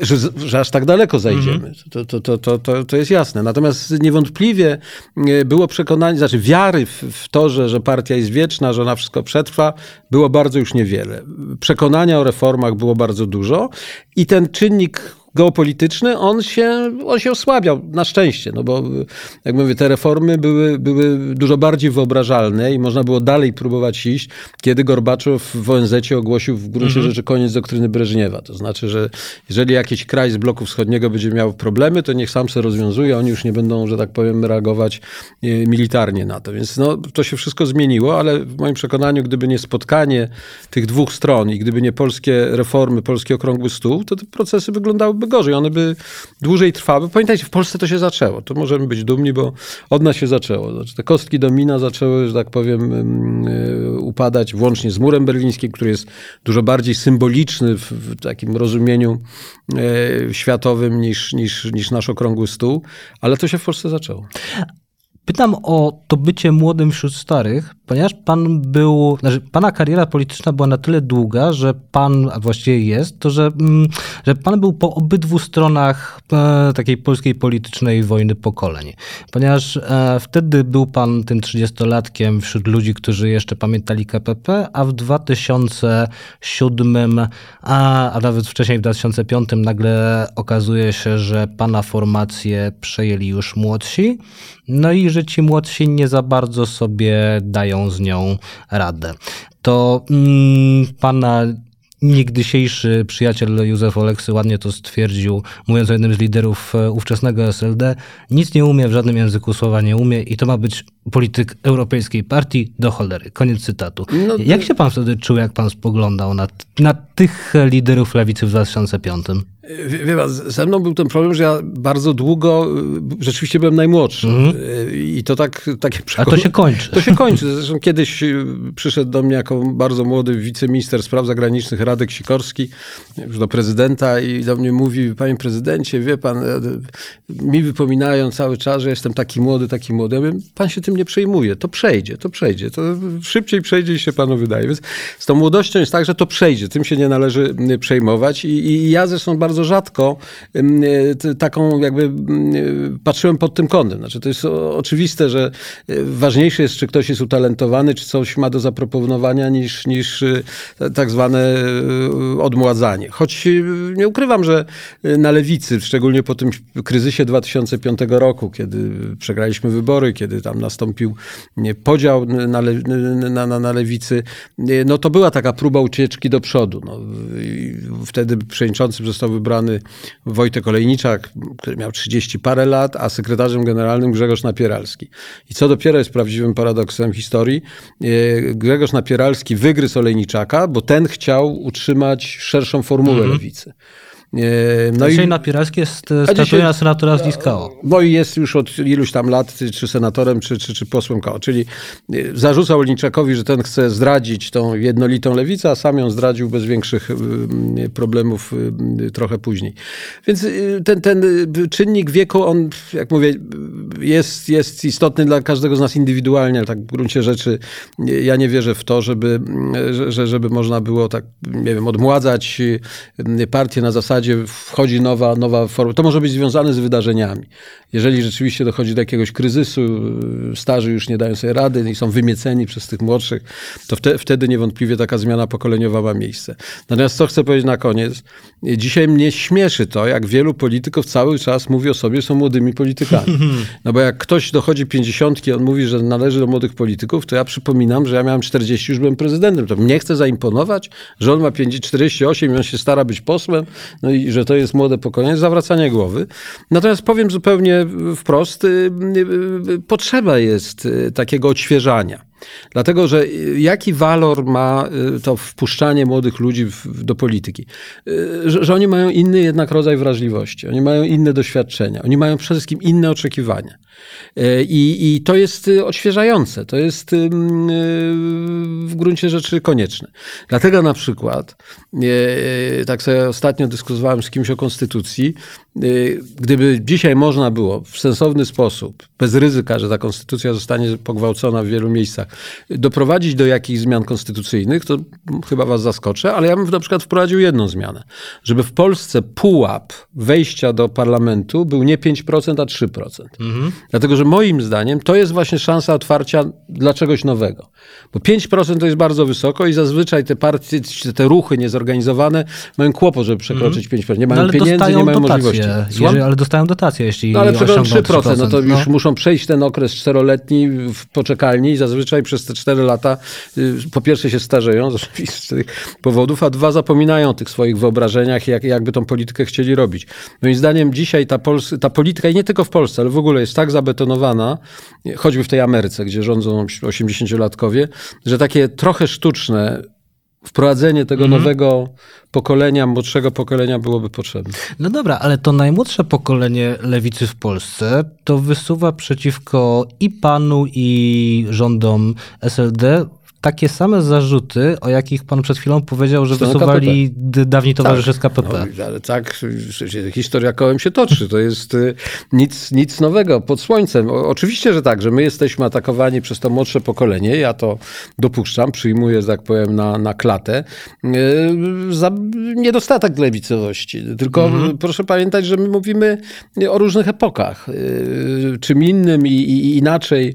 że, że aż tak daleko zajdziemy. Mm -hmm. to, to, to, to, to jest jasne. Natomiast niewątpliwie e, było przekonanie, znaczy wiary w, w to, że, że partia jest wieczna, że ona wszystko przetrwa, było bardzo już niewiele. Przekonania o reformach było bardzo dużo i ten czynnik geopolityczny, on się, on się osłabiał, na szczęście, no bo jak mówię, te reformy były, były dużo bardziej wyobrażalne i można było dalej próbować iść, kiedy Gorbaczow w ONZ ogłosił w gruncie mhm. rzeczy koniec doktryny Breżniewa. To znaczy, że jeżeli jakiś kraj z bloku wschodniego będzie miał problemy, to niech sam se rozwiązuje, oni już nie będą, że tak powiem, reagować e, militarnie na to. Więc no, to się wszystko zmieniło, ale w moim przekonaniu, gdyby nie spotkanie tych dwóch stron i gdyby nie polskie reformy, polski okrągły stół, to te procesy wyglądałyby byłyby gorzej, one by dłużej trwały. Pamiętajcie, w Polsce to się zaczęło. To możemy być dumni, bo od nas się zaczęło. Znaczy, te kostki domina zaczęły, że tak powiem, e, upadać włącznie z murem berlińskim, który jest dużo bardziej symboliczny w, w takim rozumieniu e, światowym niż, niż, niż nasz okrągły stół, ale to się w Polsce zaczęło. Pytam o to bycie młodym wśród starych, ponieważ pan był, znaczy pana kariera polityczna była na tyle długa, że pan, a właściwie jest, to że, mm, że pan był po obydwu stronach e, takiej polskiej politycznej wojny pokoleń. Ponieważ e, wtedy był pan tym trzydziestolatkiem wśród ludzi, którzy jeszcze pamiętali KPP, a w 2007, a, a nawet wcześniej w 2005 nagle okazuje się, że pana formację przejęli już młodsi. No i że ci młodsi nie za bardzo sobie dają z nią radę. To mm, pana niegdysiejszy przyjaciel Józef Oleksy ładnie to stwierdził, mówiąc o jednym z liderów e, ówczesnego SLD, nic nie umie, w żadnym języku słowa nie umie i to ma być polityk europejskiej partii do cholery. Koniec cytatu. No to... Jak się pan wtedy czuł, jak pan spoglądał na, na tych liderów lewicy w 2005? Wie pan, ze mną był ten problem, że ja bardzo długo y, rzeczywiście byłem najmłodszy. Mm. I to tak... Takie przekon... A to się kończy. To się kończy. Zresztą kiedyś przyszedł do mnie jako bardzo młody wiceminister spraw zagranicznych Radek Sikorski, już do prezydenta i do mnie mówi, panie prezydencie, wie pan, mi wypominają cały czas, że jestem taki młody, taki młody. Ja mówię, pan się tym nie przejmuje. To przejdzie, to przejdzie. To szybciej przejdzie się panu wydaje. Więc z tą młodością jest tak, że to przejdzie. Tym się nie należy przejmować. I, i ja zresztą bardzo rzadko e, taką jakby patrzyłem pod tym kątem. Znaczy to jest oczywiste, że e, ważniejsze jest, czy ktoś jest utalentowany, czy coś ma do zaproponowania, niż, niż e, tak zwane odmładzanie. Choć nie ukrywam, że na lewicy, szczególnie po tym kryzysie 2005 roku, kiedy przegraliśmy wybory, kiedy tam nastąpił podział na, le, na, na, na lewicy, no to była taka próba ucieczki do przodu. No, wtedy przewodniczącym został wybrany Wojtek Olejniczak, który miał 30 parę lat, a sekretarzem generalnym Grzegorz Napieralski. I co dopiero jest prawdziwym paradoksem historii, Grzegorz Napieralski wygryzł Olejniczaka, bo ten chciał utrzymać szerszą formułę mm -hmm. lewicy. No dzisiaj i, Napieralski jest statuuje na senatora z Liskao. No i jest już od iluś tam lat czy senatorem, czy, czy, czy posłem KO. Czyli e, zarzucał Olniczakowi, że ten chce zdradzić tą jednolitą lewicę, a sam ją zdradził bez większych e, problemów e, trochę później. Więc ten, ten czynnik wieku, on, jak mówię, jest, jest istotny dla każdego z nas indywidualnie, ale tak w gruncie rzeczy ja nie wierzę w to, żeby, że, żeby można było tak, nie wiem, odmładzać partię na zasadzie zasadzie wchodzi nowa, nowa forma. To może być związane z wydarzeniami. Jeżeli rzeczywiście dochodzi do jakiegoś kryzysu, starzy już nie dają sobie rady i są wymieceni przez tych młodszych, to wtedy, wtedy niewątpliwie taka zmiana pokoleniowa ma miejsce. Natomiast co chcę powiedzieć na koniec? Dzisiaj mnie śmieszy to, jak wielu polityków cały czas mówi o sobie, są młodymi politykami. No bo jak ktoś dochodzi pięćdziesiątki, on mówi, że należy do młodych polityków, to ja przypominam, że ja miałem 40, już byłem prezydentem. To mnie chce zaimponować, że on ma 48 i on się stara być posłem, no i że to jest młode pokolenie, zawracanie głowy. Natomiast powiem zupełnie wprost, y, y, y, potrzeba jest takiego odświeżania. Dlatego, że jaki walor ma to wpuszczanie młodych ludzi w, do polityki? Że, że, oni mają inny jednak rodzaj wrażliwości, oni mają inne doświadczenia, oni mają przede wszystkim inne oczekiwania. I, I to jest y, odświeżające, to jest y, w gruncie rzeczy konieczne. Dlatego na przykład, tak sobie ostatnio dyskutowałem z kimś o konstytucji, gdyby dzisiaj można było w sensowny sposób, bez ryzyka, że ta konstytucja zostanie pogwałcona w wielu miejscach, doprowadzić do jakichś zmian konstytucyjnych, to chyba was zaskoczę, ale ja bym na przykład wprowadził jedną zmianę, żeby w Polsce pułap wejścia do parlamentu był nie 5%, a 3%. Mhm. Dlatego, że moim zdaniem to jest właśnie szansa otwarcia dla czegoś nowego. Bo 5% to jest bardzo wysoko i zazwyczaj te partie, te ruchy niezorganizowane mają kłopot, żeby przekroczyć mm. 5%. Nie mają no, pieniędzy, nie mają dotacje, możliwości. Jeżeli, ale dostają dotacje, jeśli No ale przekroczą 3%, 3%, no to no. już muszą przejść ten okres czteroletni w poczekalni i zazwyczaj przez te 4 lata y, po pierwsze się starzeją z oczywistych powodów, a dwa zapominają o tych swoich wyobrażeniach, jak, jakby tą politykę chcieli robić. Moim zdaniem dzisiaj ta, Pols ta polityka, i nie tylko w Polsce, ale w ogóle jest tak zabetonowana, choćby w tej Ameryce, gdzie rządzą 80-latkowie, że takie trochę sztuczne wprowadzenie tego -hmm. nowego pokolenia, młodszego pokolenia byłoby potrzebne. No dobra, ale to najmłodsze pokolenie lewicy w Polsce to wysuwa przeciwko i panu, i rządom SLD takie same zarzuty, o jakich pan przed chwilą powiedział, że wysuwali KPP. dawni towarzysze tak. z KPP. No, ale tak, historia kołem się toczy. To jest y, nic, nic nowego pod słońcem. O, oczywiście, że tak, że my jesteśmy atakowani przez to młodsze pokolenie. Ja to dopuszczam, przyjmuję, że tak powiem, na, na klatę. Y, za niedostatek lewicowości. Tylko mhm. proszę pamiętać, że my mówimy o różnych epokach. Y, czym innym i, i inaczej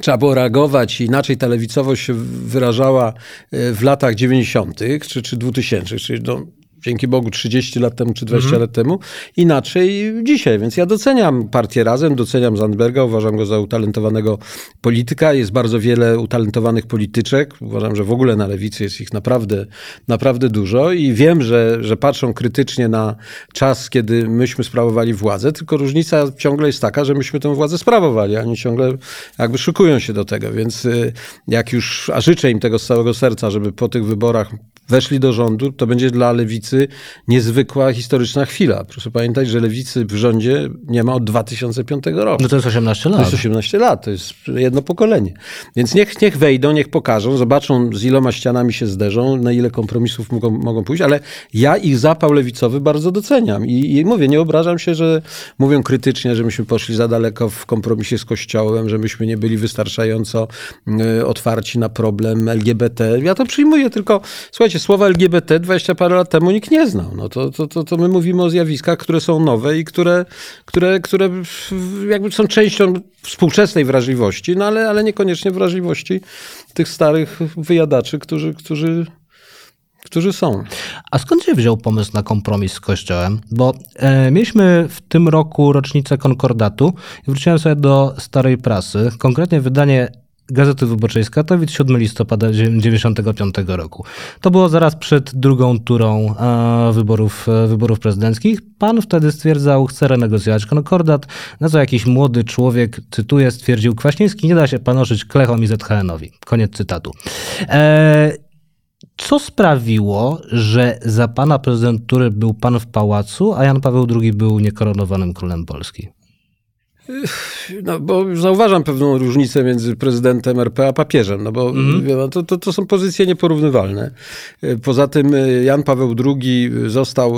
trzeba było reagować, inaczej ta lewicowość się wyrażała e, w latach 90. czy, czy 2000, czyli do, dzięki Bogu 30 lat temu czy 20 mhm. lat temu, inaczej dzisiaj. Więc ja doceniam partię Razem, doceniam Zandberga, uważam go za utalentowanego polityka. Jest bardzo wiele utalentowanych polityczek. Uważam, że w ogóle na lewicy jest ich naprawdę, naprawdę dużo i wiem, że, że patrzą krytycznie na czas, kiedy myśmy sprawowali władzę, tylko różnica ciągle jest taka, że myśmy tę władzę sprawowali, a oni ciągle jakby szykują się do tego, więc y, jak już, a życzę im tego z całego serca, żeby po tych wyborach weszli do rządu, to będzie dla lewicy niezwykła historyczna chwila. Proszę pamiętać, że lewicy w rządzie nie ma od 2005 roku. No to jest 18 lat. To jest 18 lat, to jest jedno pokolenie. Więc niech, niech wejdą, niech pokażą, zobaczą z iloma ścianami się zderzą, na ile kompromisów mogą, mogą pójść, ale ja ich zapał lewicowy bardzo doceniam. I, I mówię, nie obrażam się, że mówią krytycznie, że myśmy poszli za daleko w kompromisie z Kościołem, że myśmy nie byli wystarczająco y, otwarci na problem LGBT. Ja to przyjmuję, tylko słuchajcie, słowa LGBT 20 parę lat temu nikt nie znał. No to, to, to, to my mówimy o zjawiskach, które są nowe i które, które, które jakby są częścią współczesnej wrażliwości, no ale, ale niekoniecznie wrażliwości tych starych wyjadaczy, którzy, którzy którzy są. A skąd się wziął pomysł na kompromis z Kościołem? Bo e, mieliśmy w tym roku rocznicę konkordatu i wróciłem sobie do starej prasy, konkretnie wydanie Gazety Wyborczej z Katowic 7 listopada 1995 roku. To było zaraz przed drugą turą e, wyborów, e, wyborów prezydenckich. Pan wtedy stwierdzał, chce renegocjować konkordat, na co jakiś młody człowiek, cytuję, stwierdził, Kwaśniewski nie da się panoszyć klechom i ZHN-owi. Koniec cytatu. E, co sprawiło, że za pana prezydentury był pan w pałacu, a Jan Paweł II był niekoronowanym królem Polski? No, bo zauważam pewną różnicę między prezydentem RP a papieżem, no bo mm. to, to, to, są pozycje nieporównywalne. Poza tym e, Jan Paweł II został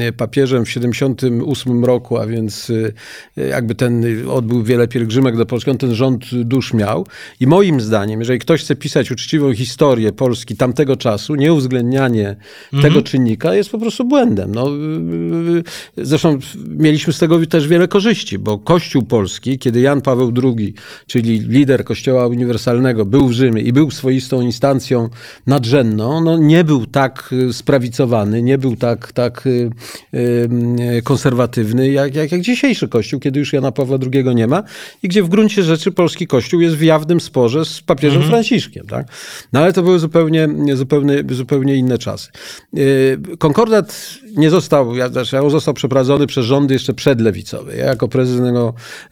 e, papieżem w 78 roku, a więc e, jakby ten odbył wiele pielgrzymek do Polski, on ten rząd dusz miał. I moim zdaniem, jeżeli ktoś chce pisać uczciwą historię Polski tamtego czasu, nieuwzględnianie mm. tego czynnika jest po prostu błędem. No, zresztą mieliśmy z tego też wiele korzyści, bo Kościół Polski, kiedy Jan Paweł II, czyli lider Kościoła Uniwersalnego, był w Rzymie i był swoistą instancją nadrzędną, no nie był tak y, sprawicowany, nie był tak, tak y, y, konserwatywny jak, jak, jak dzisiejszy Kościół, kiedy już Jana Pawła II nie ma i gdzie w gruncie rzeczy polski Kościół jest w jawnym sporze z papieżem mhm. Franciszkiem. Tak? No ale to były zupełnie, zupełnie, zupełnie inne czasy. Konkordat nie został, znaczy on został przeprowadzony przez rządy jeszcze przedlewicowe. Ja jako prezydent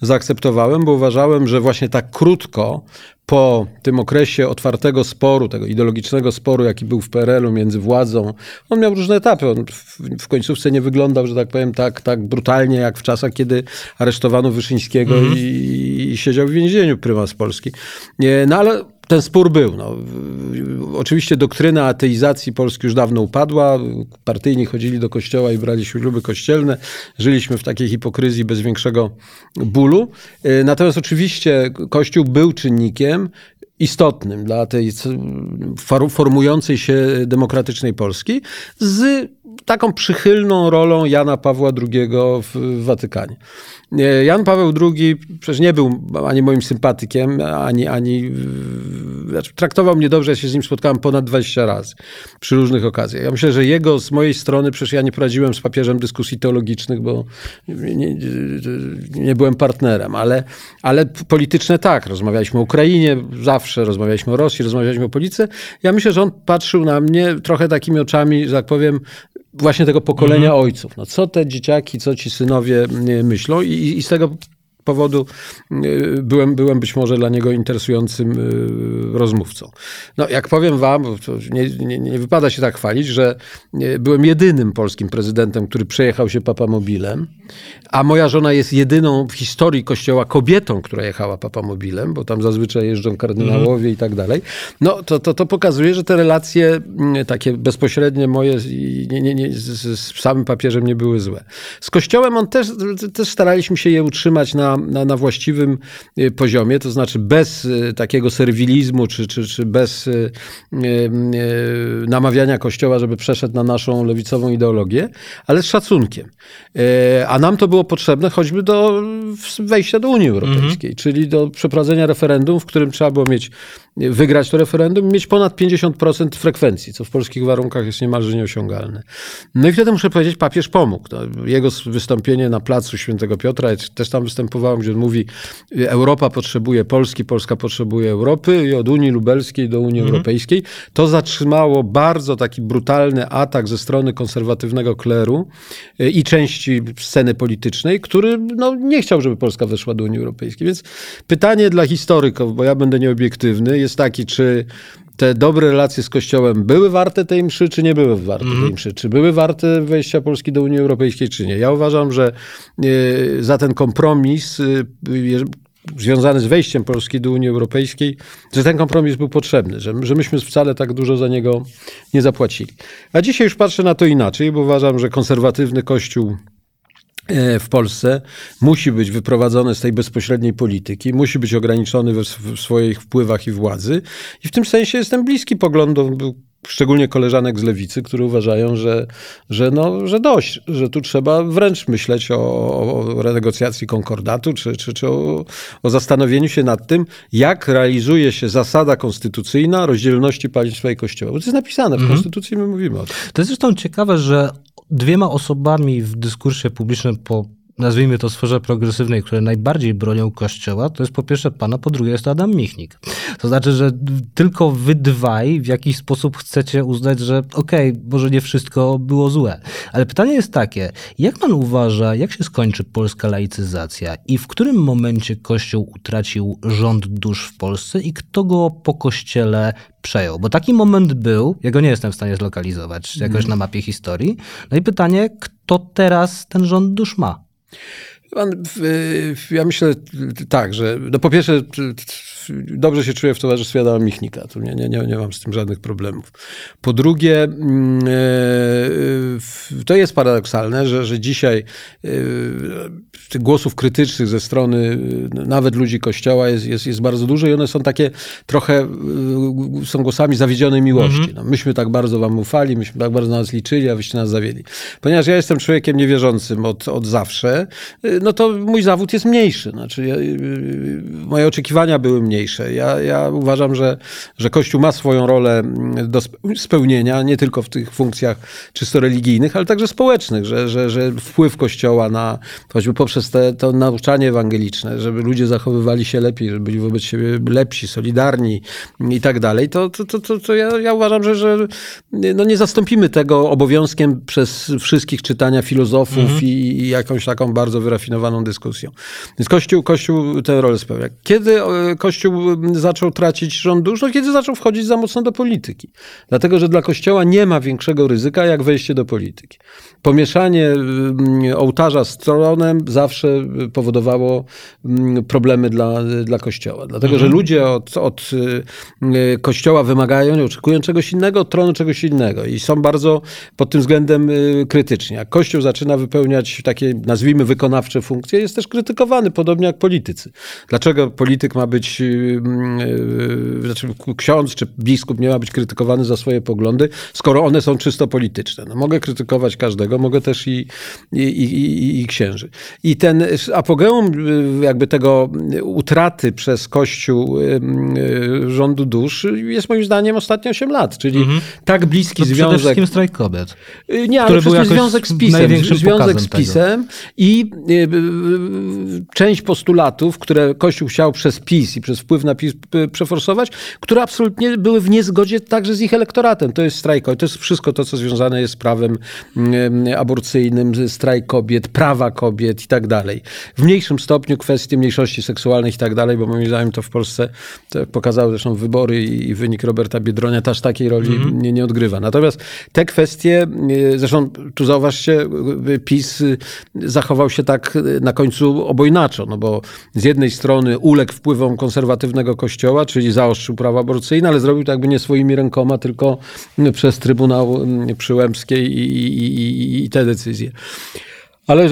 zaakceptowałem, bo uważałem, że właśnie tak krótko po tym okresie otwartego sporu, tego ideologicznego sporu, jaki był w PRL-u między władzą, on miał różne etapy. On w, w końcówce nie wyglądał, że tak powiem, tak, tak brutalnie, jak w czasach, kiedy aresztowano Wyszyńskiego mm -hmm. i, i, siedział w więzieniu prymas Polski. No ale ten spór był. No. Oczywiście doktryna ateizacji Polski już dawno upadła. Partyjni chodzili do kościoła i brali śluby kościelne. Żyliśmy w takiej hipokryzji bez większego bólu. E, natomiast oczywiście Kościół był czynnikiem istotnym dla tej formującej się demokratycznej Polski z taką przychylną rolą Jana Pawła II w Watykanie. Jan Paweł II przecież nie był ani moim sympatykiem, ani, ani znaczy, traktował mnie dobrze, ja się z nim spotkałem ponad 20 razy przy różnych okazjach. Ja myślę, że jego z mojej strony, przecież ja nie prowadziłem z papieżem dyskusji teologicznych, bo nie, nie byłem partnerem, ale, ale polityczne tak. Rozmawialiśmy o Ukrainie zawsze, rozmawialiśmy o Rosji, rozmawialiśmy o polityce. Ja myślę, że on patrzył na mnie trochę takimi oczami, że tak powiem, właśnie tego pokolenia mhm. ojców. No, co te dzieciaki, co ci synowie myślą i, i z tego powodu y, byłem, byłem być może dla niego interesującym y, rozmówcą. No, jak powiem wam, nie, nie, nie, wypada się tak chwalić, że y, byłem jedynym polskim prezydentem, który przejechał się papamobilem, a moja żona jest jedyną w historii kościoła kobietą, która jechała papamobilem, bo tam zazwyczaj jeżdżą kardynałowie i tak dalej. No, to, to, to pokazuje, że te relacje mm, takie bezpośrednie moje nie, nie, z, z samym papieżem nie były złe. Z kościołem on też, też staraliśmy się je utrzymać na na, na, właściwym y, poziomie, to znaczy bez y, takiego serwilizmu, czy, czy, czy bez y, namawiania Kościoła, żeby przeszedł na naszą lewicową ideologię, ale z szacunkiem. A nam to było potrzebne choćby do wejścia do Unii Europejskiej, mhm. czyli do przeprowadzenia referendum, w którym trzeba było mieć wygrać to referendum i mieć ponad 50% frekwencji, co w polskich warunkach jest niemalże nieosiągalne. No i wtedy muszę powiedzieć, papież pomógł. No, jego wystąpienie na placu Świętego Piotra, też tam gdzie on mówi, Europa potrzebuje Polski, Polska potrzebuje Europy i od Unii Lubelskiej do Unii mhm. Europejskiej. To zatrzymało bardzo taki brutalny atak ze strony konserwatywnego kleru e, i części sceny politycznej, który no, nie chciał, żeby Polska weszła do Unii Europejskiej. Więc pytanie dla historyków, bo ja będę nieobiektywny, jest taki, czy te dobre relacje z Kościołem były warte tej mszy, czy nie były warte mm. tej mszy? Czy były warte wejścia Polski do Unii Europejskiej, czy nie? Ja uważam, że e, za ten kompromis e, związany z wejściem Polski do Unii Europejskiej, że ten kompromis był potrzebny, że, że myśmy wcale tak dużo za niego nie zapłacili. A dzisiaj już patrzę na to inaczej, bo uważam, że konserwatywny Kościół w Polsce musi być wyprowadzony z tej bezpośredniej polityki, musi być ograniczony w, w swoich wpływach i władzy. I w tym sensie jestem bliski poglądom szczególnie koleżanek z lewicy, które uważają, że, że, no, że dość, że tu trzeba wręcz myśleć o, o renegocjacji konkordatu, czy, czy, czy o, o zastanowieniu się nad tym, jak realizuje się zasada konstytucyjna rozdzielności państwa i kościoła. Bo to jest napisane w mhm. konstytucji, my mówimy o tym. To jest zresztą ciekawe, że dwiema osobami w dyskursie publicznym po nazwijmy to sferze progresywnej, które najbardziej bronią Kościoła, to jest po pierwsze pana, po drugie jest to Adam Michnik. To znaczy, że tylko wy dwaj w jakiś sposób chcecie uznać, że okej, okay, może nie wszystko było złe. Ale pytanie jest takie, jak pan uważa, jak się skończy polska laicyzacja i w którym momencie Kościół utracił rząd dusz w Polsce i kto go po Kościele przejął? Bo taki moment był, ja go nie jestem w stanie zlokalizować jakoś mm. na mapie historii. No i pytanie, kto teraz ten rząd dusz ma? Ja myślę tak, że no po pierwsze dobrze się czuję w towarzystwie Adama Michnika. Tu nie, nie, nie, nie mam z tym żadnych problemów. Po drugie, mm, e, to jest paradoksalne, że, że dzisiaj e, tych głosów krytycznych ze strony e, nawet ludzi Kościoła jest, jest, jest bardzo dużo i one są takie trochę, są głosami zawiedzionej miłości. Mhm. No, myśmy tak bardzo wam ufali, myśmy tak bardzo na nas liczyli, a wyście nas zawiedli. Ponieważ ja jestem człowiekiem niewierzącym od, od zawsze, no to mój zawód jest mniejszy. Znaczy, moje oczekiwania były mniejsze mniejsze. Ja, ja uważam, że, że Kościół ma swoją rolę do spełnienia, nie tylko w tych funkcjach czysto religijnych, ale także społecznych, że, że, że wpływ Kościoła na, choćby poprzez te, to nauczanie ewangeliczne, żeby ludzie zachowywali się lepiej, żeby byli wobec siebie lepsi, solidarni i tak dalej, to, to, to, to, to ja, ja uważam, że, że no nie zastąpimy tego obowiązkiem przez wszystkich czytania filozofów mhm. i, i jakąś taką bardzo wyrafinowaną dyskusją. Więc Kościół, Kościół tę rolę spełnia. Kiedy e, Kościół zaczął tracić rząd dusz? No kiedy zaczął wchodzić za mocno do polityki. Dlatego, że dla Kościoła nie ma większego ryzyka, jak wejście do polityki. Pomieszanie ołtarza z tronem zawsze powodowało problemy dla, dla Kościoła. Dlatego, mhm. że ludzie od, od e, Kościoła wymagają, oczekują czegoś innego, od tronu czegoś innego i są bardzo pod tym względem krytyczni. Jak Kościół zaczyna wypełniać takie, nazwijmy, wykonawcze funkcje, jest też krytykowany, podobnie jak politycy. Dlaczego polityk ma być, znaczy ksiądz czy biskup nie ma być krytykowany za swoje poglądy, skoro one są czysto polityczne? No, mogę krytykować każdego, mogę też i, i, i, i księży. I ten apogeum y, jakby tego utraty przez Kościół yy, rządu dusz jest moim zdaniem ostatnie 8 lat, czyli mhm. tak bliski to związek... Przede wszystkim strajk kobiet. Y, nie, ale przede związek z PiSem. Związek z PiSem i y, część postulatów, które Kościół chciał przez PiS i przez wpływ na PiS przeforsować, które absolutnie były w niezgodzie także z ich elektoratem. To jest strajk, to jest wszystko to, co związane jest z prawem aborcyjnym, strajk kobiet, prawa kobiet i tak dalej. W mniejszym stopniu kwestie mniejszości seksualnych i tak dalej, bo moim zdaniem to w Polsce, to pokazały zresztą wybory i wynik Roberta Biedronia, też takiej roli mm -hmm. nie, nie odgrywa. Natomiast te kwestie, zresztą tu zauważcie, PiS zachował się tak na końcu obojnaczo, no bo z jednej strony uległ wpływom konserwatywnego kościoła, czyli zaostrzył prawa aborcyjne, ale zrobił to jakby nie swoimi rękoma, tylko przez Trybunał mm, Przyłębskiej i, i, i te decyzje. Ale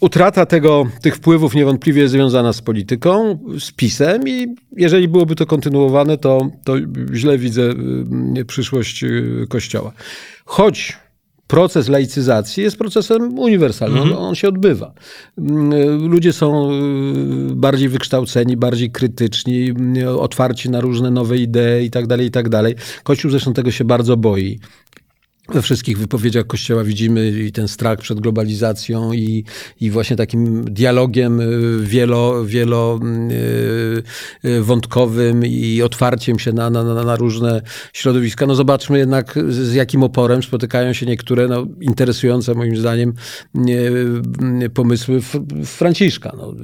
utrata tego, tych wpływów niewątpliwie jest związana z polityką, z PiSem i jeżeli byłoby to kontynuowane, to, to źle widzę mm, przyszłość y, Kościoła. Choć proces laicyzacji jest procesem uniwersalnym, mhm. on się odbywa. Mm, ludzie są y, bardziej wykształceni, bardziej krytyczni, y, otwarci na różne nowe idee i tak dalej, i tak dalej. Kościół zresztą tego się bardzo boi we wszystkich wypowiedziach Kościoła widzimy i ten strach przed globalizacją i, i właśnie takim dialogiem y, wielo, wielo y, y, i otwarciem się na, na, na różne środowiska. No zobaczmy jednak z jakim oporem spotykają się niektóre no, interesujące moim zdaniem pomysły Franciszka. No,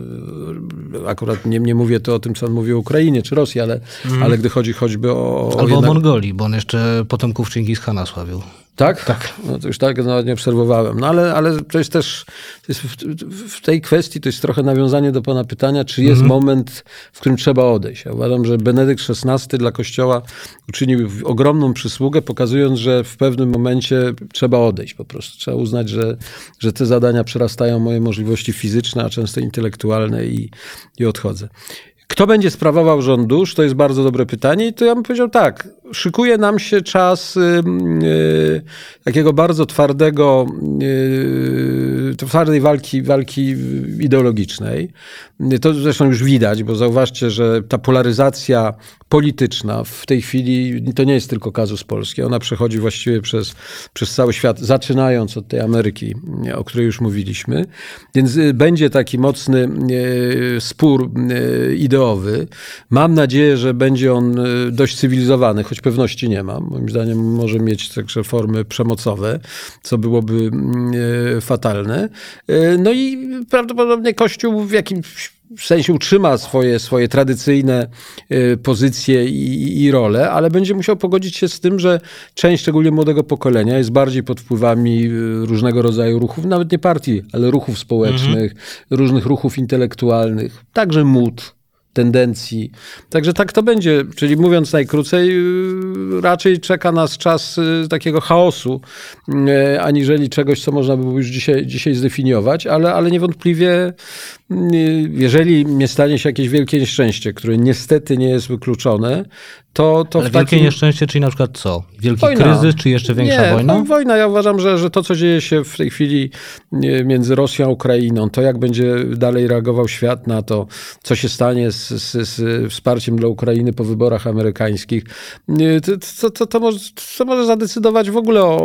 akurat nie, nie mówię to o tym, co on mówi o Ukrainie czy Rosji, ale, mm. ale gdy chodzi choćby o... Albo o, jednak... o Mongolii, bo on jeszcze potomków Chingis-Hana sławił. Tak? Tak. No to już tak nawet nie obserwowałem. No ale, ale to jest też to jest w, w, tej kwestii to jest trochę nawiązanie do pana pytania, czy jest mm. moment, w którym trzeba odejść. Ja uważam, że Benedykt XVI dla Kościoła uczynił ogromną przysługę, pokazując, że w pewnym momencie trzeba odejść po prostu. Trzeba uznać, że, że te zadania przerastają moje możliwości fizyczne, a często intelektualne i, i odchodzę. Kto będzie sprawował rządusz? To jest bardzo dobre pytanie i to ja bym powiedział tak. Szykuje nam się czas yy, takiego bardzo twardego, yy, twardej walki, walki ideologicznej. To zresztą już widać, bo zauważcie, że ta polaryzacja polityczna w tej chwili to nie jest tylko kazus polski. Ona przechodzi właściwie przez, przez cały świat, zaczynając od tej Ameryki, o której już mówiliśmy. Więc y, będzie taki mocny y, spór y, ideowy. Mam nadzieję, że będzie on dość cywilizowany, choć pewności nie mam. Moim zdaniem może mieć także formy przemocowe, co byłoby fatalne. No i prawdopodobnie Kościół w jakimś w sensie utrzyma swoje, swoje tradycyjne y, pozycje i, i role, ale będzie musiał pogodzić się z tym, że część, szczególnie młodego pokolenia, jest bardziej pod wpływami różnego rodzaju ruchów, nawet nie partii, ale ruchów społecznych, mhm. różnych ruchów intelektualnych, także mód, tendencji. Także tak to będzie. Czyli mówiąc najkrócej, y, raczej czeka nas czas y, takiego chaosu, y, aniżeli czegoś, co można by było już dzisiaj, dzisiaj zdefiniować, ale, ale niewątpliwie, jeżeli nie stanie się jakieś wielkie nieszczęście, które niestety nie jest wykluczone, to, to Ale wielkie takim... nieszczęście, czyli na przykład co? Wielki wojna. kryzys, czy jeszcze większa nie, wojna? No, wojna. Ja uważam, że, że to, co dzieje się w tej chwili między Rosją a Ukrainą, to jak będzie dalej reagował świat na to, co się stanie z z, z, wsparciem dla Ukrainy po wyborach amerykańskich, to, to, to, może, to może zadecydować w ogóle o,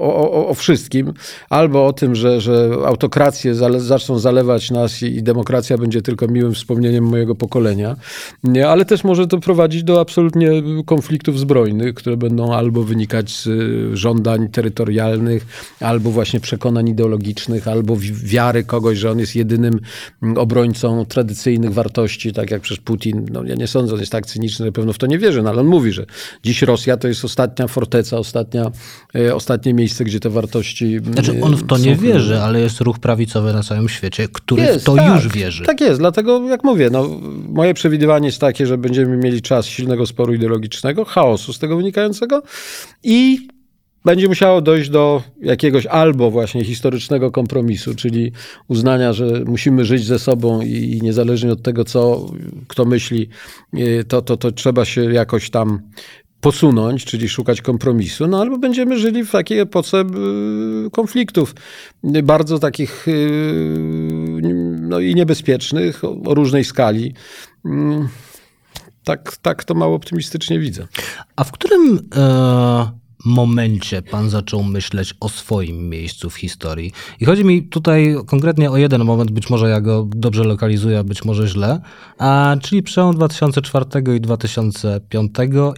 o, o, o wszystkim. Albo o tym, że, że autokracje zale, zaczną zalewać nas i, i demokracja będzie tylko miłym wspomnieniem mojego pokolenia, nie, ale też może to prowadzić do absolutnie konfliktów zbrojnych, które będą albo wynikać z żądań terytorialnych, albo właśnie przekonań ideologicznych, albo wiary kogoś, że on jest jedynym obrońcą tradycyjnych wartości, tak jak przecież Putin, no ja nie sądzę, on jest tak cyniczny, że pewno w to nie wierzy, no ale on mówi, że dziś Rosja to jest ostatnia forteca, ostatnia, e, ostatnie miejsce, gdzie te wartości Znaczy on w to nie wierzy, ale jest ruch prawicowy na całym świecie, który jest, w to tak, już wierzy. Tak jest, dlatego jak mówię, no, moje przewidywanie jest takie, że będziemy mieli czas silnego sporu ideologicznego, chaosu z tego wynikającego i będzie musiało dojść do jakiegoś albo właśnie historycznego kompromisu, czyli uznania, że musimy żyć ze sobą i niezależnie od tego, co kto myśli, y, to, to, to trzeba się jakoś tam posunąć, czyli szukać kompromisu, no albo będziemy żyli w takiej epoce y, konfliktów, bardzo takich y, no i niebezpiecznych, o różnej skali. Mm, tak, tak to mało optymistycznie widzę. A w którym e momencie pan zaczął myśleć o swoim miejscu w historii? I chodzi mi tutaj konkretnie o jeden moment, być może ja go dobrze lokalizuję, a być może źle, a, czyli przełom 2004 i 2005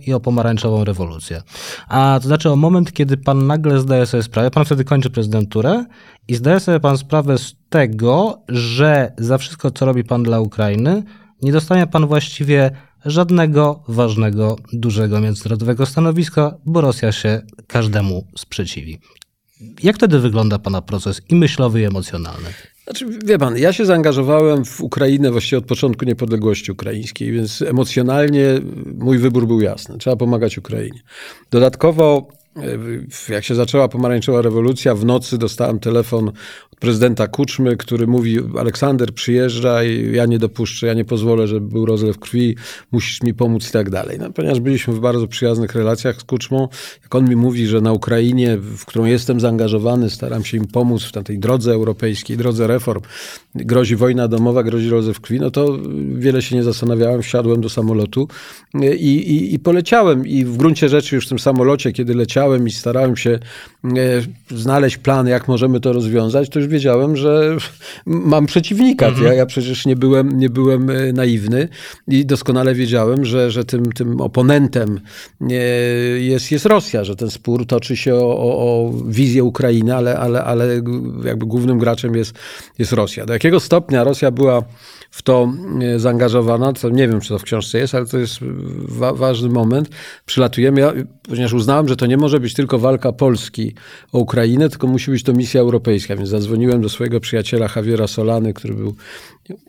i o pomarańczową rewolucję. A to znaczy o moment, kiedy pan nagle zdaje sobie sprawę, pan wtedy kończy prezydenturę i zdaje sobie pan sprawę z tego, że za wszystko, co robi pan dla Ukrainy, nie dostanie pan właściwie żadnego ważnego, dużego międzynarodowego stanowiska, bo Rosja się każdemu sprzeciwi. Jak wtedy wygląda Pana proces i myślowy, i emocjonalny? Znaczy, wie pan, ja się zaangażowałem w Ukrainę właściwie od początku niepodległości ukraińskiej, więc emocjonalnie mój wybór był jasny. Trzeba pomagać Ukrainie. Dodatkowo jak się zaczęła pomarańczowa rewolucja, w nocy dostałem telefon prezydenta Kuczmy, który mówi: Aleksander, przyjeżdżaj, ja nie dopuszczę, ja nie pozwolę, żeby był rozlew krwi, musisz mi pomóc i tak dalej. No, ponieważ byliśmy w bardzo przyjaznych relacjach z Kuczmą, jak on mi mówi, że na Ukrainie, w którą jestem zaangażowany, staram się im pomóc w tej drodze europejskiej, drodze reform, grozi wojna domowa, grozi rozlew krwi, no to wiele się nie zastanawiałem, wsiadłem do samolotu i, i, i poleciałem. I w gruncie rzeczy już w tym samolocie, kiedy leciałem, i starałem się e, znaleźć plan, jak możemy to rozwiązać, to już wiedziałem, że mam przeciwnika. Mhm. Ja, ja przecież nie byłem, nie byłem e, naiwny i doskonale wiedziałem, że, że tym, tym oponentem e, jest, jest Rosja, że ten spór toczy się o, o, o wizję Ukrainy, ale, ale, ale jakby głównym graczem jest, jest Rosja. Do jakiego stopnia Rosja była w to e, zaangażowana, nie wiem, czy to w książce jest, ale to jest wa ważny moment. Przylatujemy, ja, ponieważ uznałem, że to nie może być tylko walka Polski o Ukrainę, tylko musi być to misja europejska, więc zadzwoniłem do swojego przyjaciela Javiera Solany, który był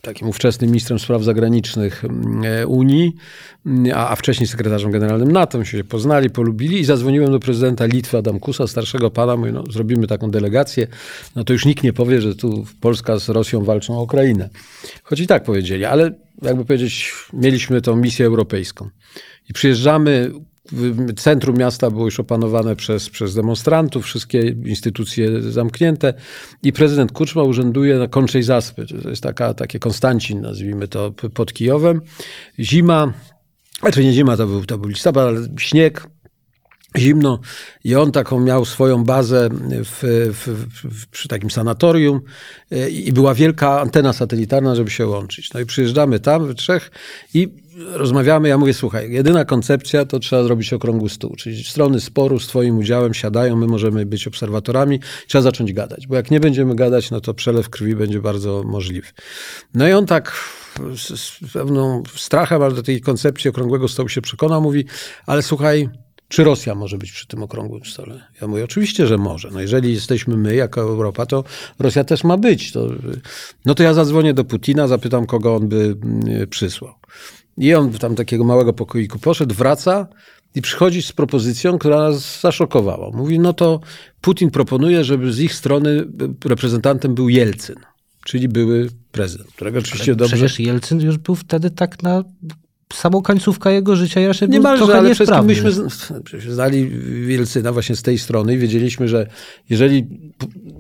takim ówczesnym ministrem spraw zagranicznych mm, e, Unii, mm, a, a wcześniej sekretarzem generalnym NATO. się poznali, polubili i zadzwoniłem do prezydenta Litwy Adamkusa, starszego pana, mówię, no zrobimy taką delegację, no to już nikt nie powie, że tu Polska z Rosją walczą o Ukrainę. Choć i tak powiedzieli, ale jakby powiedzieć, mieliśmy tą misję europejską. I przyjeżdżamy, Centrum miasta było już opanowane przez, przez demonstrantów, wszystkie instytucje zamknięte i prezydent Kuczma urzęduje na Konczej Zaspy. To jest taka, takie Konstancin, nazwijmy to, pod Kijowem. Zima, znaczy nie zima, to był, to był listopad, ale śnieg, zimno i on taką miał swoją bazę w, w, w, przy takim sanatorium e, i była wielka antena satelitarna, żeby się łączyć. No i przyjeżdżamy tam w trzech i rozmawiamy, ja mówię, słuchaj, jedyna koncepcja to trzeba zrobić okrągły stół, czyli strony sporu z twoim udziałem siadają, my możemy być obserwatorami, trzeba zacząć gadać, bo jak nie będziemy gadać, no to przelew krwi będzie bardzo możliwy. No i on tak z, z pewną strachem, ale do tej koncepcji okrągłego stołu się przekonał, mówi, ale słuchaj, czy Rosja może być przy tym okrągłym stole? Ja mówię, oczywiście, że może. No jeżeli jesteśmy my, jako Europa, to Rosja też ma być. To, no to ja zadzwonię do Putina, zapytam, kogo on by mm, przysłał. I on tam takiego małego pokoiku poszedł, wraca i przychodzi z propozycją, która nas zaszokowała. Mówi, no to Putin proponuje, żeby z ich strony reprezentantem był Jelcyn, czyli były prezydent, którego oczywiście Ale dobrze... Przecież Jelcyn już był wtedy tak na samą końcówka jego życia raczej Niemalże, trochę ale wszystkim myśmy znali Wielcyna właśnie z tej strony i wiedzieliśmy, że jeżeli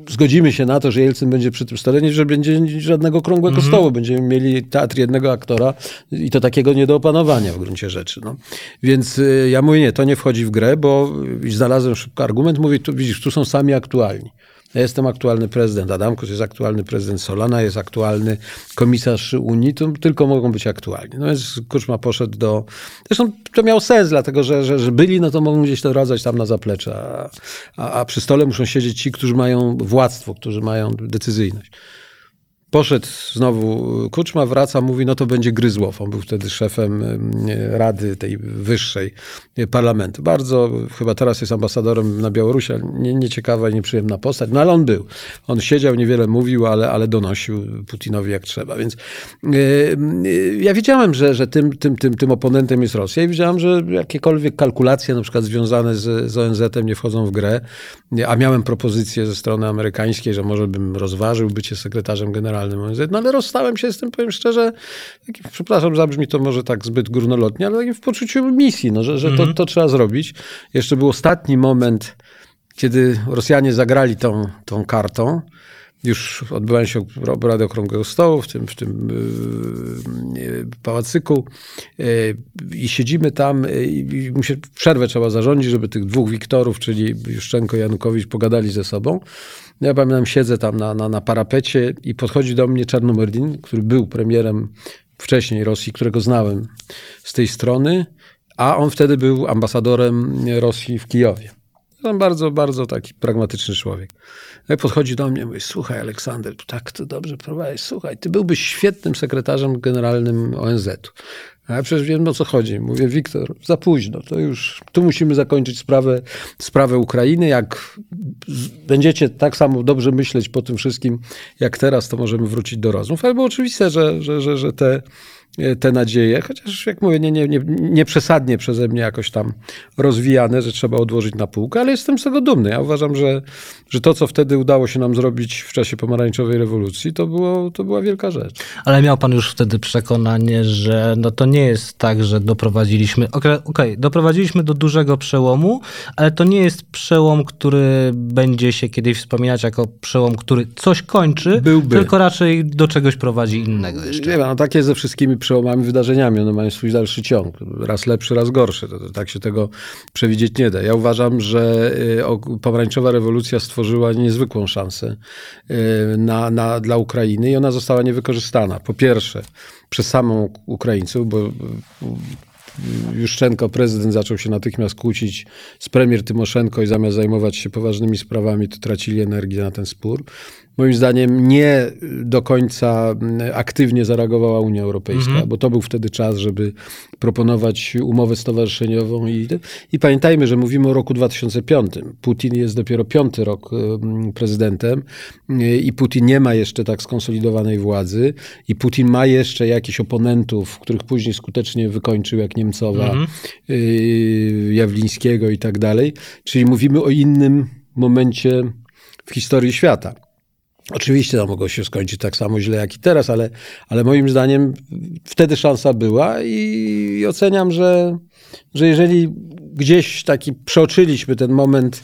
zgodzimy się na to, że Jelcyn będzie przy tym stole, nie że będzie żadnego krągłego mm -hmm. stołu. Będziemy mieli teatr jednego aktora i to takiego nie do opanowania w gruncie rzeczy. No. Więc y, ja mówię, nie, to nie wchodzi w grę, bo znalazłem szybko argument, mówię, tu, widzisz, tu są sami aktualni. Ja jestem aktualny prezydent, Adamkus jest aktualny prezydent, Solana jest aktualny komisarz Unii, to tylko mogą być aktualni. No więc Kuczma poszedł do... Zresztą to miał sens, dlatego że, że, że byli, no to mogą gdzieś to rodzać tam na zaplecze, a, a, a przy stole muszą siedzieć ci, którzy mają władztwo, którzy mają decyzyjność. Poszedł znowu Kuczma, wraca, mówi, no to będzie Gryzłow. On był wtedy szefem Rady tej wyższej parlamentu. Bardzo, chyba teraz jest ambasadorem na Białorusi, nie, nieciekawa i nieprzyjemna postać, no ale on był. On siedział, niewiele mówił, ale, ale donosił Putinowi jak trzeba. Więc yy, ja wiedziałem, że, że tym, tym, tym, tym oponentem jest Rosja i wiedziałem, że jakiekolwiek kalkulacje na przykład związane z, z ONZ-em nie wchodzą w grę, a miałem propozycję ze strony amerykańskiej, że może bym rozważył bycie sekretarzem generalnym No ale rozstałem się z tym, powiem szczerze, przepraszam, zabrzmi to może tak zbyt górnolotnie, ale w poczuciu misji, no, że, że to, mhm. to trzeba zrobić. Jeszcze był ostatni moment, kiedy Rosjanie zagrali tą, tą kartą. Już odbywają się obrady okrągłego stołu w tym, w tym yy, pałacyku yy, i siedzimy tam i musi, przerwę trzeba zarządzić, żeby tych dwóch Wiktorów, czyli Juszczenko i Janukowicz pogadali ze sobą. Ja pamiętam, siedzę tam na, na, na parapecie i podchodzi do mnie Czarnomordin, który był premierem wcześniej Rosji, którego znałem z tej strony, a on wtedy był ambasadorem Rosji w Kijowie. On bardzo, bardzo taki pragmatyczny człowiek. No podchodzi do mnie i mówi, słuchaj Aleksander, tak to dobrze prowadzisz, słuchaj, ty byłbyś świetnym sekretarzem generalnym ONZ-u. A ja przecież wiem, o co chodzi. Mówię, Wiktor, za późno, to już, tu musimy zakończyć sprawę, sprawę Ukrainy. Jak będziecie tak samo dobrze myśleć po tym wszystkim, jak teraz, to możemy wrócić do rozmów. Ale było oczywiste, że, że, że, że te te nadzieje, chociaż jak mówię, nie, nie, nie, nie przesadnie przeze mnie jakoś tam rozwijane, że trzeba odłożyć na półkę, ale jestem z tego dumny. Ja uważam, że, że to, co wtedy udało się nam zrobić w czasie pomarańczowej rewolucji, to, było, to była wielka rzecz. Ale miał pan już wtedy przekonanie, że no to nie jest tak, że doprowadziliśmy, okej, okay, doprowadziliśmy do dużego przełomu, ale to nie jest przełom, który będzie się kiedyś wspominać jako przełom, który coś kończy, Byłby. tylko raczej do czegoś prowadzi innego jeszcze. Nie, no tak jest ze wszystkimi przełomami, wydarzeniami. One mają swój dalszy ciąg. Raz lepszy, raz gorszy. To, to, tak się tego przewidzieć nie da. Ja uważam, że y, pomarańczowa rewolucja stworzyła niezwykłą szansę y, na, na, dla Ukrainy i ona została niewykorzystana. Po pierwsze, przez samą Ukraińców, bo Juszczenko, prezydent, zaczął się natychmiast kłócić z premier Tymoszenko i zamiast zajmować się poważnymi sprawami, to tracili energię na ten spór moim zdaniem nie do końca aktywnie zareagowała Unia Europejska, mm -hmm. bo to był wtedy czas, żeby proponować umowę stowarzyszeniową i, i pamiętajmy, że mówimy o roku 2005. Putin jest dopiero piąty rok prezydentem i Putin nie ma jeszcze tak skonsolidowanej władzy i Putin ma jeszcze jakichś oponentów, których później skutecznie wykończył, jak Niemcowa, mm -hmm. Jawlińskiego i tak dalej. Czyli mówimy o innym momencie w historii świata. Oczywiście to mogło się skończyć tak samo źle jak i teraz, ale, ale moim zdaniem wtedy szansa była i, i oceniam, że, że jeżeli gdzieś taki przeoczyliśmy ten moment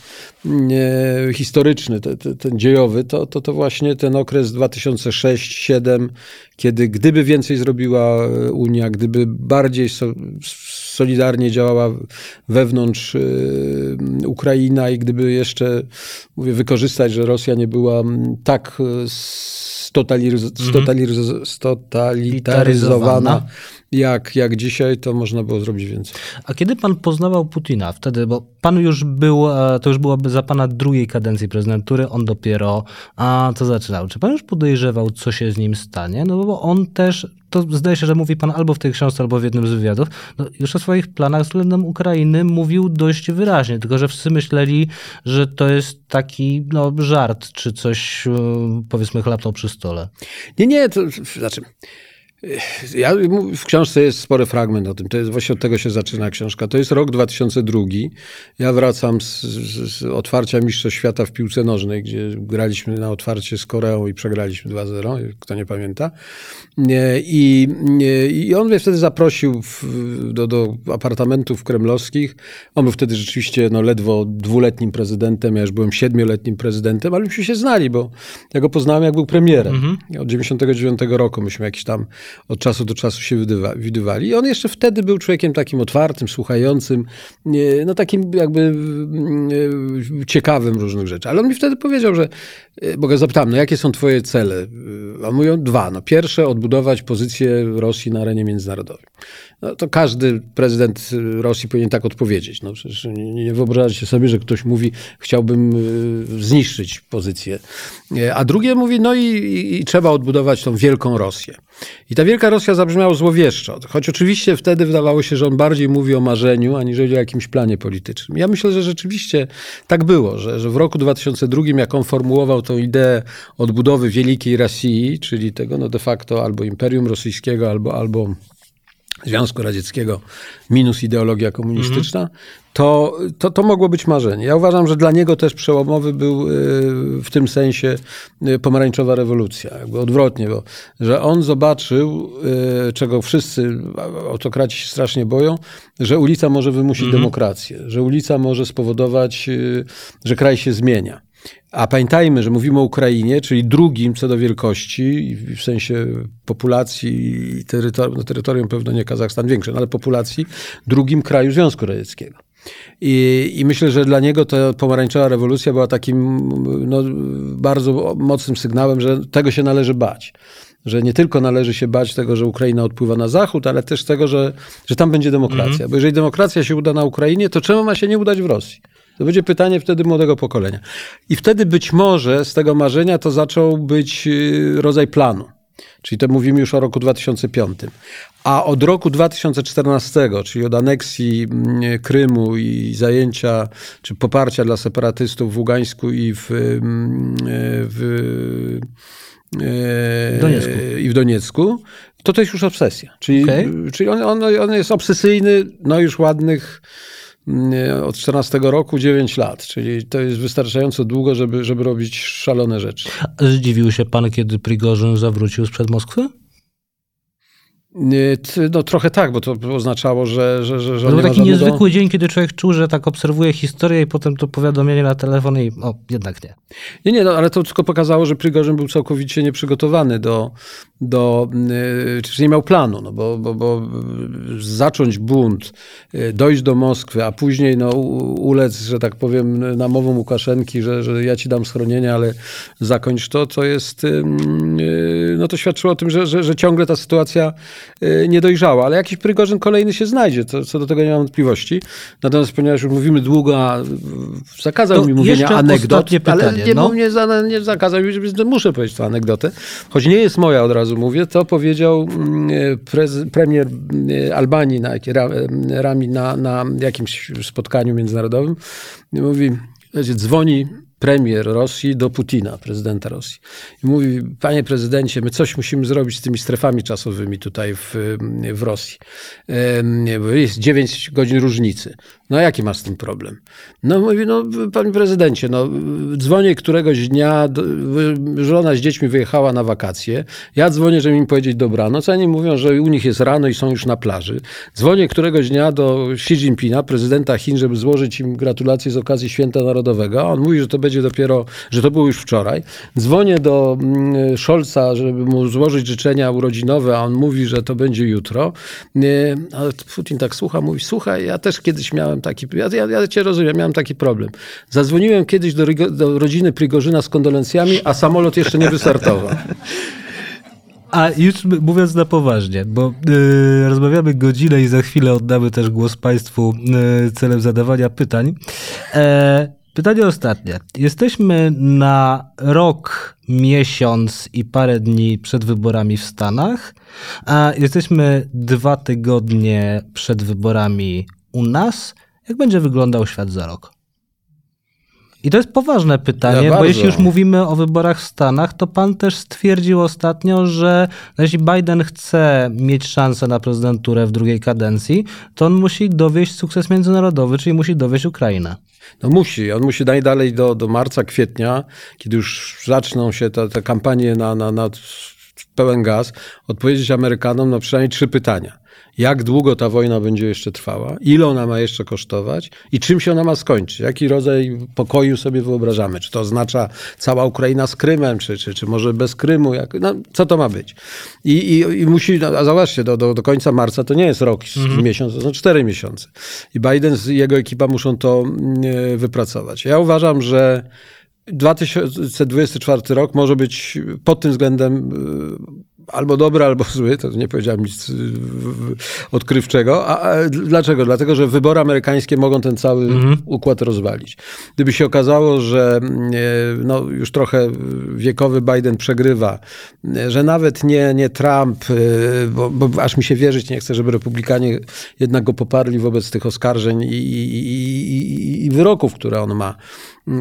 e, historyczny, te, te, ten dziejowy, to, to, to właśnie ten okres 2006-2007, kiedy gdyby więcej zrobiła Unia, gdyby bardziej so, solidarnie działała wewnątrz y, Ukraina i gdyby jeszcze, mówię, wykorzystać, że Rosja nie była tak stotaliz stotalizaryzowana jak, jak dzisiaj, to można było zrobić więcej. A kiedy pan poznawał Putina wtedy, bo pan już był, e, to już byłoby za pana drugiej kadencji prezydentury, on dopiero a, to zaczynał. Czy pan już podejrzewał, co się z nim stanie? No bo on też, to zdaje się, że mówi pan albo w tej książce, albo w jednym z wywiadów, no już o swoich planach względem Ukrainy mówił dość wyraźnie, tylko że wszyscy myśleli, że to jest taki no, żart, czy coś, e, powiedzmy, chlapnął przy stole. Nie, nie, to znaczy... Ja, w książce jest spory fragment o tym. To jest, właśnie od tego się zaczyna książka. To jest rok 2002. Ja wracam z, z, z otwarcia Mistrzostw Świata w piłce nożnej, gdzie graliśmy na otwarcie z Koreą i przegraliśmy 2-0, kto nie pamięta. I, i on mnie wtedy zaprosił w, do, do apartamentów kremlowskich. On był wtedy rzeczywiście no, ledwo dwuletnim prezydentem, ja już byłem siedmioletnim prezydentem, ale myśmy się znali, bo ja go poznałem jak był premierem. Mhm. Od 99 roku myśmy jakiś tam od czasu do czasu się widywali. I on jeszcze wtedy był człowiekiem takim otwartym, słuchającym, no takim jakby mm, e, ciekawym różnych rzeczy. Ale on mi wtedy powiedział, że, e, bo go zapytałem, no jakie są twoje cele? A mówią dwa. No pierwsze, odbudować pozycję Rosji na arenie międzynarodowej. No, to każdy prezydent Rosji powinien tak odpowiedzieć. No, przecież nie, nie wyobrażacie sobie, że ktoś mówi, chciałbym e, zniszczyć pozycję. A drugie mówi, no i, i, i trzeba odbudować tą wielką Rosję. I ta wielka Rosja zabrzmiała złowieszczo, choć oczywiście wtedy wydawało się, że on bardziej mówi o marzeniu, aniżeli o jakimś planie politycznym. Ja myślę, że rzeczywiście tak było, że, że w roku 2002, jak on formułował tą ideę odbudowy wielkiej Rosji, czyli tego no de facto albo Imperium Rosyjskiego, albo, albo Związku Radzieckiego minus ideologia komunistyczna, to, to, to mogło być marzenie. Ja uważam, że dla niego też przełomowy był y, w tym sensie y, pomarańczowa rewolucja. Jakby odwrotnie, bo że on zobaczył, y, czego wszyscy autokraci się strasznie boją, że ulica może wymusić mhm. demokrację, że ulica może spowodować, że kraj się zmienia. A pamiętajmy, że mówimy o Ukrainie, czyli drugim co do wielkości, w sensie populacji i terytorium, no terytorium pewno nie Kazachstan większe, no ale populacji, drugim kraju Związku Radzieckiego. I, I, myślę, że dla niego ta pomarańczowa rewolucja była takim no, bardzo mocnym sygnałem, że tego się należy bać. Że nie tylko należy się bać tego, że Ukraina odpływa na zachód, ale też tego, że, że tam będzie demokracja. Mm -hmm. Bo jeżeli demokracja się uda na Ukrainie, to czemu ma się nie udać w Rosji? To będzie pytanie wtedy młodego pokolenia. I wtedy być może z tego marzenia to zaczął być y, rodzaj planu. Czyli to mówimy już o roku 2005. A od roku 2014, czyli od aneksji mm, Krymu i zajęcia, czy poparcia dla separatystów w Ługańsku i w, mm, w e, Doniecku. i w Doniecku, to to jest już obsesja. Czyli, okay. czyli on, on, on jest obsesyjny, no już ładnych od 14 roku 9 lat, czyli to jest wystarczająco długo, żeby, żeby robić szalone rzeczy. Zdziwił się pan, kiedy Prigorzyn zawrócił sprzed Moskwy? No trochę tak, bo to oznaczało, że, że, że, że To był taki niezwykły dzień, kiedy człowiek czuł, że tak obserwuje historię i potem to powiadomienie na telefon i o, jednak nie. Nie, nie, no, ale to tylko pokazało, że Prigorzyn był całkowicie nieprzygotowany do, do y, czy nie miał planu, no bo, bo, bo zacząć bunt, y, dojść do Moskwy, a później no, ulec, że tak powiem, namową Łukaszenki, że, że ja ci dam schronienie, ale zakończ to, to jest, y, no to świadczyło o tym, że, że, że ciągle ta sytuacja nie dojrzała, ale jakiś Prygorzyn kolejny się znajdzie, to, co do tego nie mam wątpliwości. Natomiast ponieważ już mówimy długo, a zakazał to mi mówienia anegdot, pytanie, ale nie, no. nie, nie zakazał mi, muszę powiedzieć tę anegdotę, choć nie jest moja od razu mówię, to powiedział mm, prez, premier mm, Albanii na, Rami na, na jakimś spotkaniu międzynarodowym. Mówi, dzwoni premier Rosji do Putina, prezydenta Rosji. I mówi, panie prezydencie, my coś musimy zrobić z tymi strefami czasowymi tutaj w, w Rosji. Jest 9 godzin różnicy. No jaki masz z tym problem? No mówi, no panie prezydencie, no dzwonię któregoś dnia, żona z dziećmi wyjechała na wakacje, ja dzwonię, żeby im powiedzieć dobranoc, a oni mówią, że u nich jest rano i są już na plaży. Dzwonię któregoś dnia do Xi Jinpinga, prezydenta Chin, żeby złożyć im gratulacje z okazji Święta Narodowego, a on mówi, że to będzie dopiero, że to było już wczoraj. Dzwonię do mm, Scholza, żeby mu złożyć życzenia urodzinowe, a on mówi, że to będzie jutro. Ale Putin tak słucha, mówi, słuchaj, ja też kiedyś miałem taki, ja, ja, ja cię rozumiem, miałem taki problem. Zadzwoniłem kiedyś do, do rodziny Prigorzyna z kondolencjami, a samolot jeszcze nie wystartował. A już mówiąc na poważnie, bo y, rozmawiamy godzinę i za chwilę oddamy też głos Państwu y, celem zadawania pytań. E, Pytanie ostatnie. Jesteśmy na rok, miesiąc i parę dni przed wyborami w Stanach, a jesteśmy dwa tygodnie przed wyborami u nas. Jak będzie wyglądał świat za rok? I to jest poważne pytanie, Ja bo bardzo. jeśli już mówimy o wyborach w Stanach, to pan też stwierdził ostatnio, że jeśli Biden chce mieć szansę na prezydenturę w drugiej kadencji, to on musi dowieść sukces międzynarodowy, czyli musi dowieść Ukrainę. No musi, on musi najdalej do, do marca, kwietnia, kiedy już zaczną się te, te kampanie na, na, na pełen gaz, odpowiedzieć Amerykanom na przynajmniej trzy pytania. Jak długo ta wojna będzie jeszcze trwała? Ile ona ma jeszcze kosztować? I czym się ona ma skończyć? Jaki rodzaj pokoju sobie wyobrażamy? Czy to oznacza cała Ukraina z Krymem, czy, czy, czy może bez Krymu? Jak, no, co to ma być? I, i, i musi, no, a zobaczcie, do, do, do końca marca to nie jest rok, miesiąc, to są cztery miesiące. I Biden i jego ekipa muszą to e, wypracować. Ja uważam, że 2024 rok może być pod tym względem y, albo dobry, albo zły, to nie powiedziałem nic y, odkrywczego. A, a dlaczego? Dlatego, że wybory amerykańskie mogą ten cały układ rozwalić. Gdyby się okazało, że y, no, już trochę wiekowy Biden przegrywa, y, że nawet nie, nie Trump, y, bo, bo aż mi się wierzyć nie chce, żeby republikanie jednak go poparli wobec tych oskarżeń i, i, i- i wyroków, które on ma.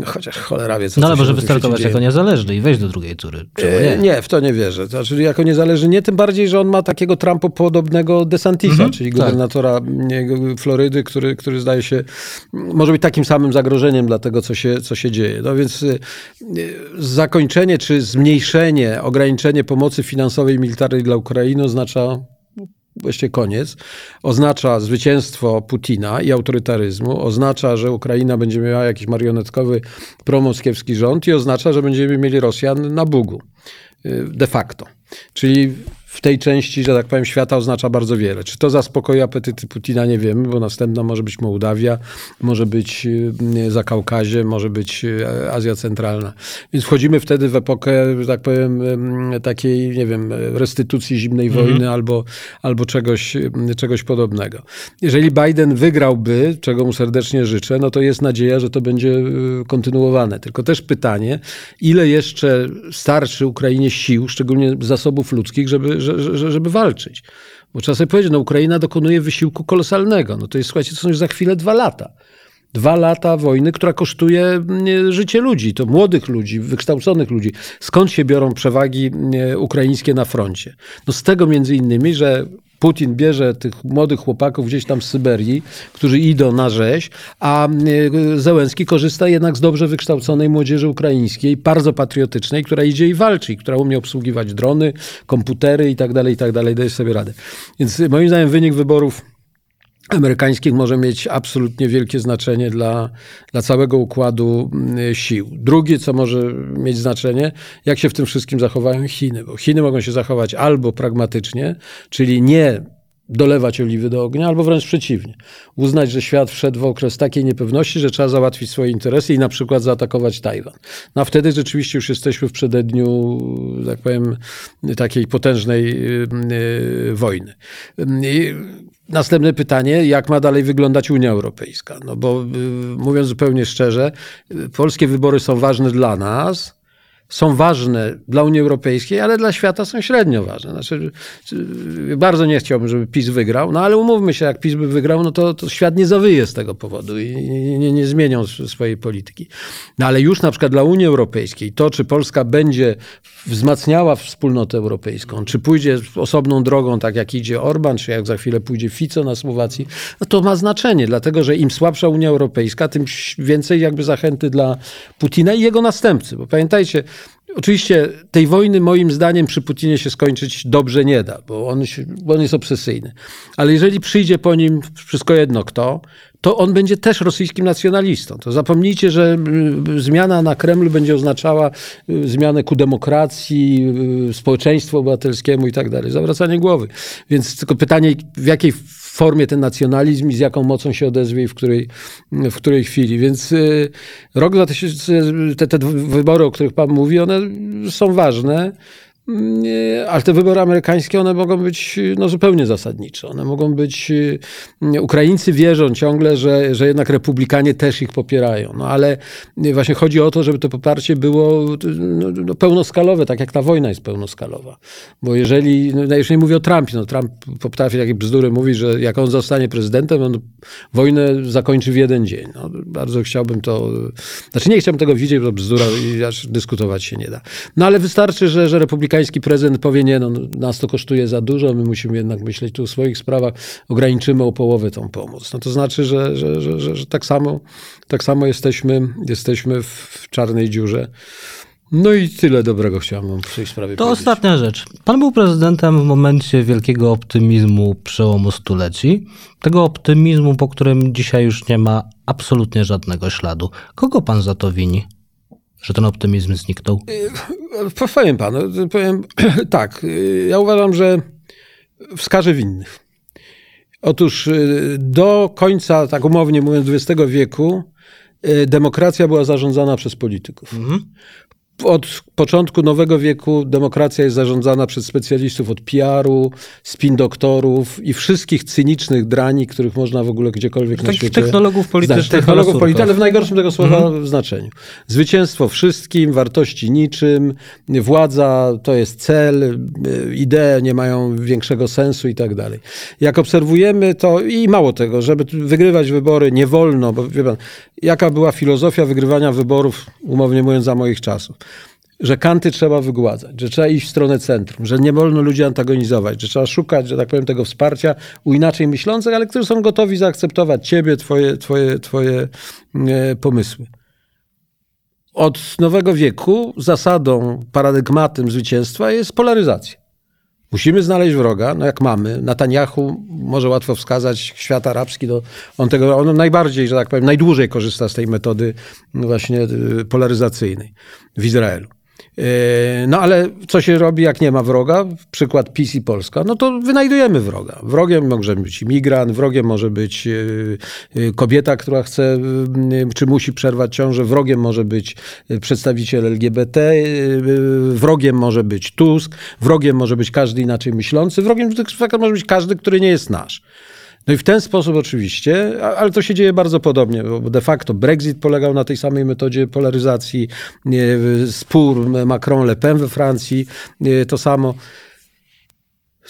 Chociaż cholera wie, co No ale może wystartować jako niezależny i wejść do drugiej tury. E, nie? Nie, w to nie wierzę. Znaczy, jako niezależny nie, tym bardziej, że on ma takiego Trumpopodobnego DeSantisa, Mhm, czyli tak. gubernatora nie, Florydy, który, który zdaje się, m, może być takim samym zagrożeniem dla tego, co się, co się dzieje. No więc y, y, zakończenie czy zmniejszenie, ograniczenie pomocy finansowej i militarnej dla Ukrainy oznacza właściwie koniec, oznacza zwycięstwo Putina i autorytaryzmu, oznacza, że Ukraina będzie miała jakiś marionetkowy promoskiewski rząd i oznacza, że będziemy mieli Rosjan na Bugu. Y, De facto. Czyli w tej części, że tak powiem, świata oznacza bardzo wiele. Czy to zaspokoi apetyty Putina, nie wiemy, bo następna może być Mołdawia, może być y, Zakaukazie, może być y, Azja Centralna. Więc wchodzimy wtedy w epokę, że tak powiem, y, takiej, nie wiem, restytucji zimnej wojny albo, albo czegoś, czegoś podobnego. Jeżeli Biden wygrałby, czego mu serdecznie życzę, no to jest nadzieja, że to będzie kontynuowane. Tylko też pytanie, ile jeszcze starczy Ukrainie sił, szczególnie zasobów ludzkich, żeby, że- że- żeby walczyć. Bo trzeba sobie powiedzieć, no Ukraina dokonuje wysiłku kolosalnego. No to jest, słuchajcie, to są już za chwilę dwa lata. Dwa lata wojny, która kosztuje mm, życie ludzi, to młodych ludzi, wykształconych ludzi. Skąd się biorą przewagi mm, ukraińskie na froncie? No z tego między innymi, że Putin bierze tych młodych chłopaków gdzieś tam z Syberii, którzy idą na rzeź, a y, Zełenski korzysta jednak z dobrze wykształconej młodzieży ukraińskiej, bardzo patriotycznej, która idzie i walczy, która umie obsługiwać drony, komputery i tak dalej, i tak dalej, daje sobie radę. Więc moim zdaniem wynik wyborów amerykańskich może mieć absolutnie wielkie znaczenie dla, dla całego układu mm, sił. Drugie, co może mieć znaczenie, jak się w tym wszystkim zachowają Chiny, bo Chiny mogą się zachować albo pragmatycznie, czyli nie dolewać oliwy do ognia, albo wręcz przeciwnie. Uznać, że świat wszedł w okres takiej niepewności, że trzeba załatwić swoje interesy i na przykład zaatakować Tajwan. No a wtedy rzeczywiście już jesteśmy w przededniu, tak powiem, takiej potężnej y, y, wojny. I Następne pytanie, jak ma dalej wyglądać Unia Europejska? No bo y, mówiąc zupełnie szczerze, y, polskie wybory są ważne dla nas, są ważne dla Unii Europejskiej, ale dla świata są średnio ważne. Znaczy, y, bardzo nie chciałbym, żeby PiS wygrał, no ale umówmy się, jak PiS by wygrał, no to, to świat nie zawyje z tego powodu i nie, nie, zmienią swojej polityki. No ale już na przykład dla Unii Europejskiej to, czy Polska będzie wzmacniała wspólnotę europejską, czy pójdzie osobną drogą, tak jak idzie Orban, czy jak za chwilę pójdzie Fico na Słowacji, no to ma znaczenie, dlatego że im słabsza Unia Europejska, tym więcej jakby zachęty dla Putina i jego następcy. Bo pamiętajcie, Oczywiście tej wojny moim zdaniem przy Putinie się skończyć dobrze nie da, bo on, się, bo on jest obsesyjny. Ale jeżeli przyjdzie po nim wszystko jedno kto, to on będzie też rosyjskim nacjonalistą. To zapomnijcie, że y, zmiana na Kremlu będzie oznaczała y, zmianę ku demokracji, y, społeczeństwu obywatelskiemu i tak dalej. Zawracanie głowy. Więc tylko pytanie, w jakiej formie ten nacjonalizm i z jaką mocą się odezwie i w której, w której chwili. Więc y, rok 2000, te, te wybory, o których Pan mówi, one są ważne. Ale te wybory amerykańskie, one mogą być no, zupełnie zasadnicze. One mogą być. Ukraińcy wierzą ciągle, że, że jednak republikanie też ich popierają. No ale właśnie chodzi o to, żeby to poparcie było no, no, pełnoskalowe, tak jak ta wojna jest pełnoskalowa. Bo jeżeli, no, już nie mówię o Trumpie, no Trump potrafi takie bzdury mówić, że jak on zostanie prezydentem, on wojnę zakończy w jeden dzień. No, bardzo chciałbym to. Znaczy nie chciałbym tego widzieć, bo bzdura i aż dyskutować się nie da. No ale wystarczy, że, że republikanie amerykański prezydent powie, nie, no, nas to kosztuje za dużo, my musimy jednak myśleć tu o swoich sprawach, ograniczymy o połowę tą pomoc. No to znaczy, że, że, że, że, że tak samo, tak samo jesteśmy, jesteśmy w czarnej dziurze. No i tyle dobrego chciałem w tej sprawie To powiedzieć. ostatnia rzecz. Pan był prezydentem w momencie wielkiego optymizmu przełomu stuleci. Tego optymizmu, po którym dzisiaj już nie ma absolutnie żadnego śladu. Kogo pan za to wini? Że ten optymizm zniknął? Y, powiem panu, powiem tak. Y, ja uważam, że wskażę winnych. Otóż y, do końca, tak umownie mówiąc, XX wieku demokracja była zarządzana przez polityków. Mhm od początku nowego wieku demokracja jest zarządzana przez specjalistów od PR-u, spin doktorów i wszystkich cynicznych drani, których można w ogóle gdziekolwiek Takich na świecie... technologów politycznych. Technologów politycznych, ale w najgorszym tego słowa mhm. znaczeniu. Zwycięstwo wszystkim, wartości niczym, władza to jest cel, idee nie mają większego sensu i tak dalej. Jak obserwujemy to i mało tego, żeby wygrywać wybory nie wolno, bo wie pan, jaka była filozofia wygrywania wyborów, umownie mówiąc, za moich czasów że kanty trzeba wygładzać, że trzeba iść w stronę centrum, że nie wolno ludzi antagonizować, że trzeba szukać, że tak powiem, tego wsparcia u inaczej myślących, ale którzy są gotowi zaakceptować ciebie, twoje, twoje, twoje e, pomysły. Od nowego wieku zasadą, paradygmatem zwycięstwa jest polaryzacja. Musimy znaleźć wroga, no jak mamy. Netanyahu może łatwo wskazać świat arabski, no on tego, on najbardziej, że tak powiem, najdłużej korzysta z tej metody właśnie y, polaryzacyjnej w Izraelu. E, no ale co się robi, jak nie ma wroga? Przykład PiS i Polska. No to wynajdujemy wroga. Wrogiem może być imigrant, wrogiem może być e, e, kobieta, która chce czy musi przerwać ciążę, wrogiem może być przedstawiciel LGBT, wrogiem może być Tusk, wrogiem może być każdy inaczej myślący, wrogiem może być każdy, który nie jest nasz. No i w ten sposób oczywiście, ale to się dzieje bardzo podobnie, bo de facto Brexit polegał na tej samej metodzie polaryzacji, spór Macron-Le Pen we Francji, to samo.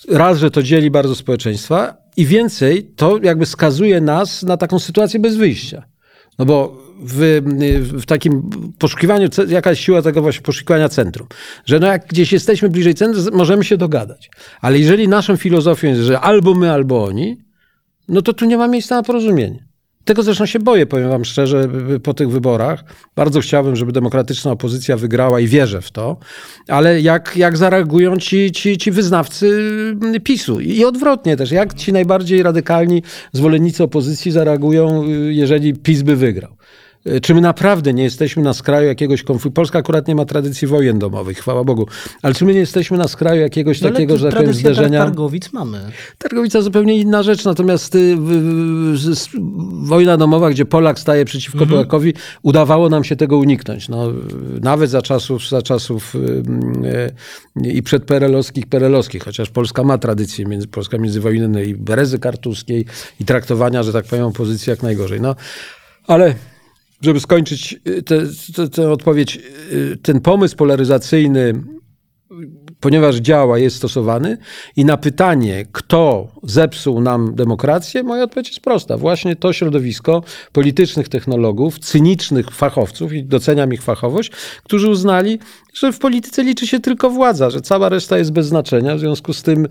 Raz, że to dzieli bardzo społeczeństwa i więcej, to jakby skazuje nas na taką sytuację bez wyjścia. No bo w, w, takim poszukiwaniu, jaka jest siła tego właśnie poszukiwania centrum? Że no jak gdzieś jesteśmy bliżej centrum, możemy się dogadać. Ale jeżeli naszą filozofią jest, że albo my, albo oni, no to tu nie ma miejsca na porozumienie. Tego zresztą się boję, powiem wam szczerze, po tych wyborach. Bardzo chciałbym, żeby demokratyczna opozycja wygrała i wierzę w to, ale jak, jak zareagują ci, ci, ci wyznawcy PiSu i odwrotnie też, jak ci najbardziej radykalni zwolennicy opozycji zareagują, jeżeli PiS by wygrał. E, czy my naprawdę nie jesteśmy na skraju jakiegoś konfliktu? Polska akurat nie ma tradycji wojen domowych, chwała Bogu. Ale czy my nie jesteśmy na skraju jakiegoś no, takiego, że tak powiem, zderzenia? Targowic mamy. Targowica zupełnie inna rzecz, natomiast y, wojna domowa, gdzie Polak staje przeciwko mhm. Polakowi, udawało nam się tego uniknąć. No, nawet za czasów, za czasów y, y, i przedperelowskich, perelowskich, chociaż Polska ma tradycję, między, Polska międzywojennej, berezy kartuskiej i traktowania, że tak powiem, opozycji jak najgorzej. No, ale żeby skończyć y, tę odpowiedź, y, ten pomysł polaryzacyjny, ponieważ działa, jest stosowany i na pytanie, kto zepsuł nam demokrację, moja odpowiedź jest prosta. Właśnie to środowisko politycznych technologów, cynicznych fachowców i doceniam ich fachowość, którzy uznali, że w polityce liczy się tylko władza, że cała reszta jest bez znaczenia. W związku z tym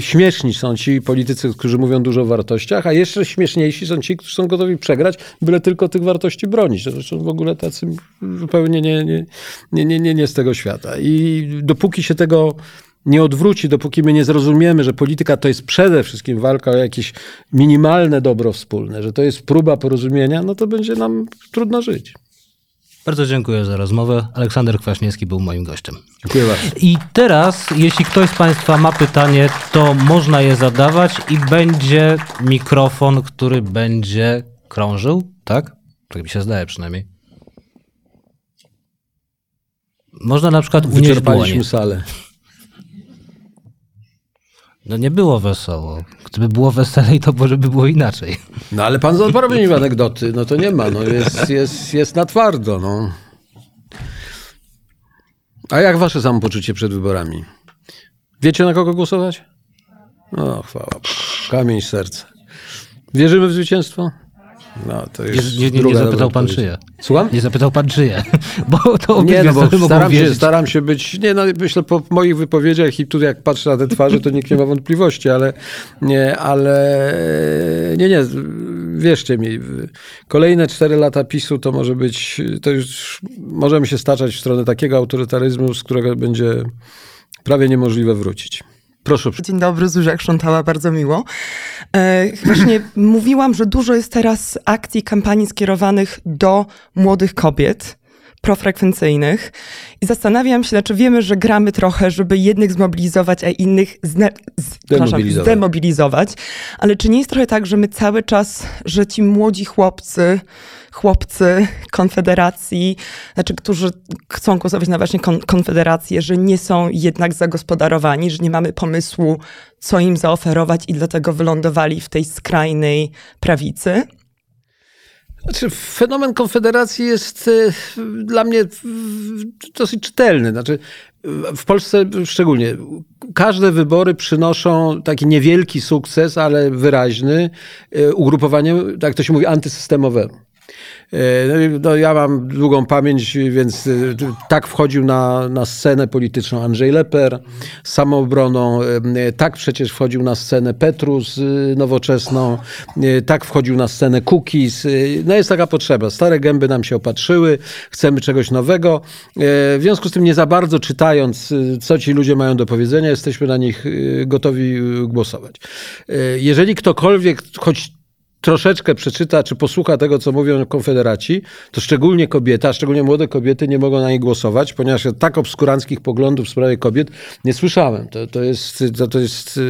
śmieszni są ci politycy, którzy mówią dużo o wartościach, a jeszcze śmieszniejsi są ci, którzy są gotowi przegrać, byle tylko tych wartości bronić. Zresztą w ogóle tacy zupełnie nie, nie, nie, nie, nie, nie z tego świata. I dopóki się tego nie odwróci, dopóki my nie zrozumiemy, że polityka to jest przede wszystkim walka o jakieś minimalne dobro wspólne, że to jest próba porozumienia, no to będzie nam trudno żyć. Bardzo dziękuję za rozmowę. Aleksander Kwaśniewski był moim gościem. Dziękuję bardzo. I teraz, jeśli ktoś z Państwa ma pytanie, to można je zadawać i będzie mikrofon, który będzie krążył, tak? Tak mi się zdaje przynajmniej. Można na przykład unieść Wyczerpaliśmy salę. No nie było wesoło. Gdyby było weselej, to może by było inaczej. No ale pan zabrał anegdoty, no to nie ma, no jest, jest, jest na twardo, no. A jak wasze samopoczucie przed wyborami? Wiecie na kogo głosować? No chwała, kamień serca. Wierzymy w zwycięstwo? No, to już nie, nie, nie zapytał pan czyje. Słucham? Nie zapytał pan czyje. Bo to nie, no bo staram się, staram się być, nie no, myślę po moich wypowiedziach i tu jak patrzę na te twarze, to nikt nie ma wątpliwości, ale nie, ale nie, nie, wierzcie mi, kolejne cztery lata PiSu to może być, to już możemy się staczać w stronę takiego autorytaryzmu, z którego będzie prawie niemożliwe wrócić. Proszę. Dzień dobry, Zuzia Krzątała, bardzo miło. E, właśnie mówiłam, że dużo jest teraz akcji, kampanii skierowanych do młodych kobiet profrekwencyjnych i zastanawiam się, znaczy wiemy, że gramy trochę, żeby jednych zmobilizować, a innych zne, z, zdemobilizować, ale czy nie jest trochę tak, że my cały czas, że ci młodzi chłopcy chłopcy Konfederacji, znaczy, którzy chcą głosować na właśnie kon Konfederację, że nie są jednak zagospodarowani, że nie mamy pomysłu, co im zaoferować i dlatego wylądowali w tej skrajnej prawicy. Znaczy, fenomen Konfederacji jest e, dla mnie dosyć czytelny. Znaczy, w Polsce szczególnie każde wybory przynoszą taki niewielki sukces, ale wyraźny e, ugrupowaniu, tak to się mówi, antysystemowemu. E, no, no, ja mam długą pamięć, więc e, tak wchodził na, na scenę polityczną Andrzej Leper z samoobroną, e, tak przecież wchodził na scenę Petrus nowoczesną, tak wchodził na scenę Cookies. No jest taka potrzeba. Stare gęby nam się opatrzyły, chcemy czegoś nowego. W związku z tym nie za bardzo czytając, co ci ludzie mają do powiedzenia, jesteśmy na nich gotowi głosować. Jeżeli ktokolwiek, choć troszeczkę przeczyta czy posłucha tego, co mówią konfederaci, to szczególnie kobieta, szczególnie młode kobiety nie mogą na nie głosować, ponieważ ja tak obskuranckich poglądów w sprawie kobiet nie słyszałem. To, to jest, to, to jest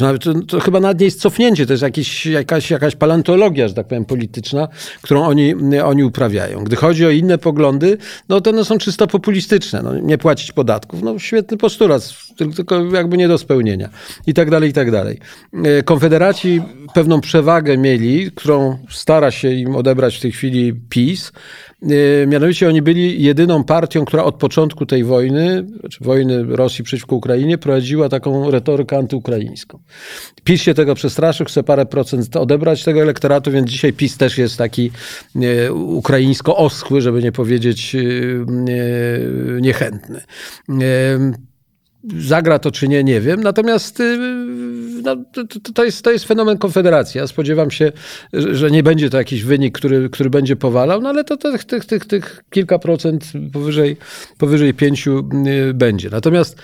nawet, to, to, chyba nawet nie jest cofnięcie, to jest jakiś, jakaś, jakaś paleontologia, że tak powiem, polityczna, którą oni, oni uprawiają. Gdy chodzi o inne poglądy, no to one są czysto populistyczne. No, nie płacić podatków. No świetny postulat, tylko jakby nie do spełnienia. I tak dalej, i tak dalej. E, konfederaci pewną przewagę mieli którą stara się im odebrać w tej chwili PiS. E, mianowicie oni byli jedyną partią, która od początku tej wojny, znaczy wojny Rosji przeciwko Ukrainie, prowadziła taką retorykę antyukraińską. PiS się tego przestraszył, chce parę procent odebrać tego elektoratu, więc dzisiaj PiS też jest taki e, ukraińsko oschły, żeby nie powiedzieć e, niechętny zagra to czy nie, nie wiem. Natomiast y, no, to, to, jest, to jest fenomen Konfederacji. Ja spodziewam się, że nie będzie to jakiś wynik, który, który będzie powalał, no ale to tych, tych, tych, tych kilka procent powyżej, powyżej pięciu y, będzie. Natomiast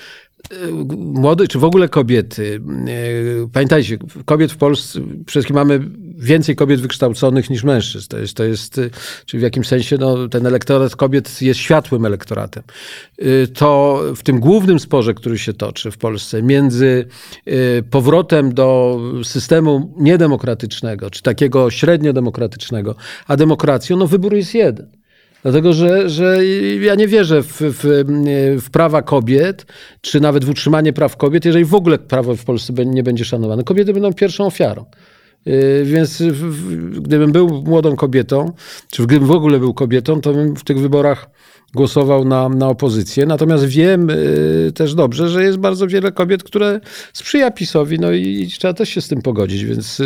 młode, czy w ogóle kobiety, e, pamiętajcie, kobiet w Polsce, przede wszystkim mamy więcej kobiet wykształconych niż mężczyzn. To jest, to jest czyli w jakimś sensie no, ten elektorat kobiet jest światłym elektoratem. To w tym głównym sporze, który się toczy w Polsce między powrotem do systemu niedemokratycznego, czy takiego średnio demokratycznego, a demokracją, no wybór jest jeden. Dlatego, że, że ja nie wierzę w, w, w, prawa kobiet, czy nawet w utrzymanie praw kobiet, jeżeli w ogóle prawo w Polsce nie będzie szanowane. Kobiety będą pierwszą ofiarą. Y, więc gdybym był młodą kobietą, czy gdybym w ogóle był kobietą, to bym w tych wyborach głosował na, na opozycję. Natomiast wiem y, też dobrze, że jest bardzo wiele kobiet, które sprzyja PiSowi, no i, i trzeba też się z tym pogodzić, więc...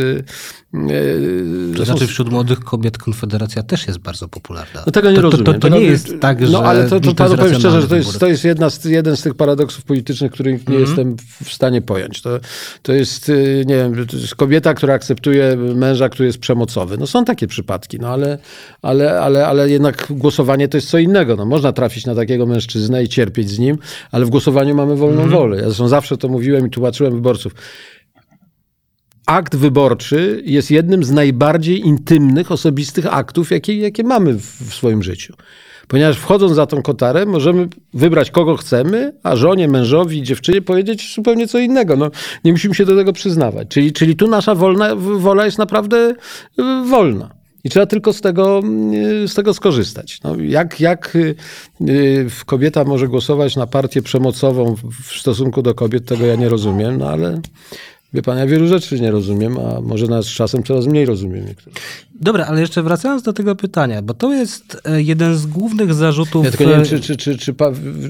To znaczy wśród młodych kobiet Konfederacja też jest bardzo popularna. No tego nie to, rozumiem. To, to, to nie jest tak, no, że... No ale to, to panu powiem szczerze, że to jest, to jest jedna z, jeden z tych paradoksów politycznych, których nie mm -hmm. jestem w stanie pojąć. To, to jest, y, nie wiem, to jest kobieta, która akceptuje męża, który jest przemocowy. No są takie przypadki, no ale, ale, ale, ale jednak głosowanie to jest co innego. No, można trafić na takiego mężczyznę i cierpieć z nim, ale w głosowaniu mamy wolną mm. wolę. Ja zresztą zawsze to mówiłem i tłumaczyłem wyborców. Akt wyborczy jest jednym z najbardziej intymnych, osobistych aktów, jakie, jakie mamy w, w swoim życiu. Ponieważ wchodząc za tą kotarę, możemy wybrać kogo chcemy, a żonie, mężowi, dziewczynie powiedzieć zupełnie co innego. No, nie musimy się do tego przyznawać. Czyli, czyli tu nasza wolna, wola jest naprawdę y, wolna. i trzeba tylko z tego, z tego skorzystać. No, jak, jak kobieta może głosować na partię przemocową w stosunku do kobiet, tego ja nie rozumiem, no ale Wie pan, ja wielu rzeczy nie rozumiem, a może nas z czasem coraz mniej rozumiem. Niektóre. Dobra, ale jeszcze wracając do tego pytania, bo to jest e, jeden z głównych zarzutów... Ja tylko nie wiem, czy, czy, czy, czy,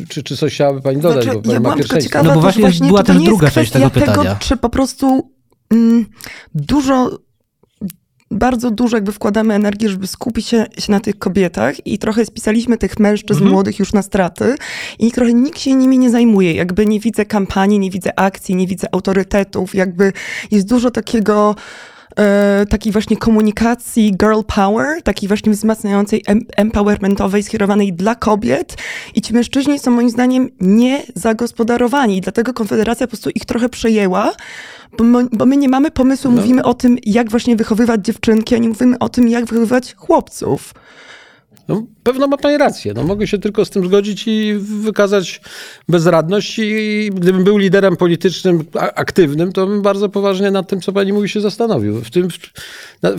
czy, czy coś chciałaby pani dodać, znaczy, bo ja ma pierwszeństwo. No bo właśnie, właśnie była też druga część tego pytania. Tego, czy po prostu mm, dużo bardzo dużo jakby wkładamy energii, żeby skupić się, się na tych kobietach i trochę spisaliśmy tych mężczyzn mhm. młodych już na straty i trochę nikt się nimi nie zajmuje. Jakby nie widzę kampanii, nie widzę akcji, nie widzę autorytetów, jakby jest dużo takiego e, takiej właśnie komunikacji girl power, takiej właśnie wzmacniającej, empowermentowej, skierowanej dla kobiet i ci mężczyźni są moim zdaniem nie zagospodarowani. Dlatego Konfederacja po prostu ich trochę przejęła, bo my, bo my nie mamy pomysłu, no. mówimy o tym, jak właśnie wychowywać dziewczynki, a nie mówimy o tym, jak wychowywać chłopców. No, pewno ma pani rację. No, mogę się tylko z tym zgodzić i wykazać bezradność. I gdybym był liderem politycznym aktywnym, to bym bardzo poważnie nad tym, co pani mówi, się zastanowił. W tym, w,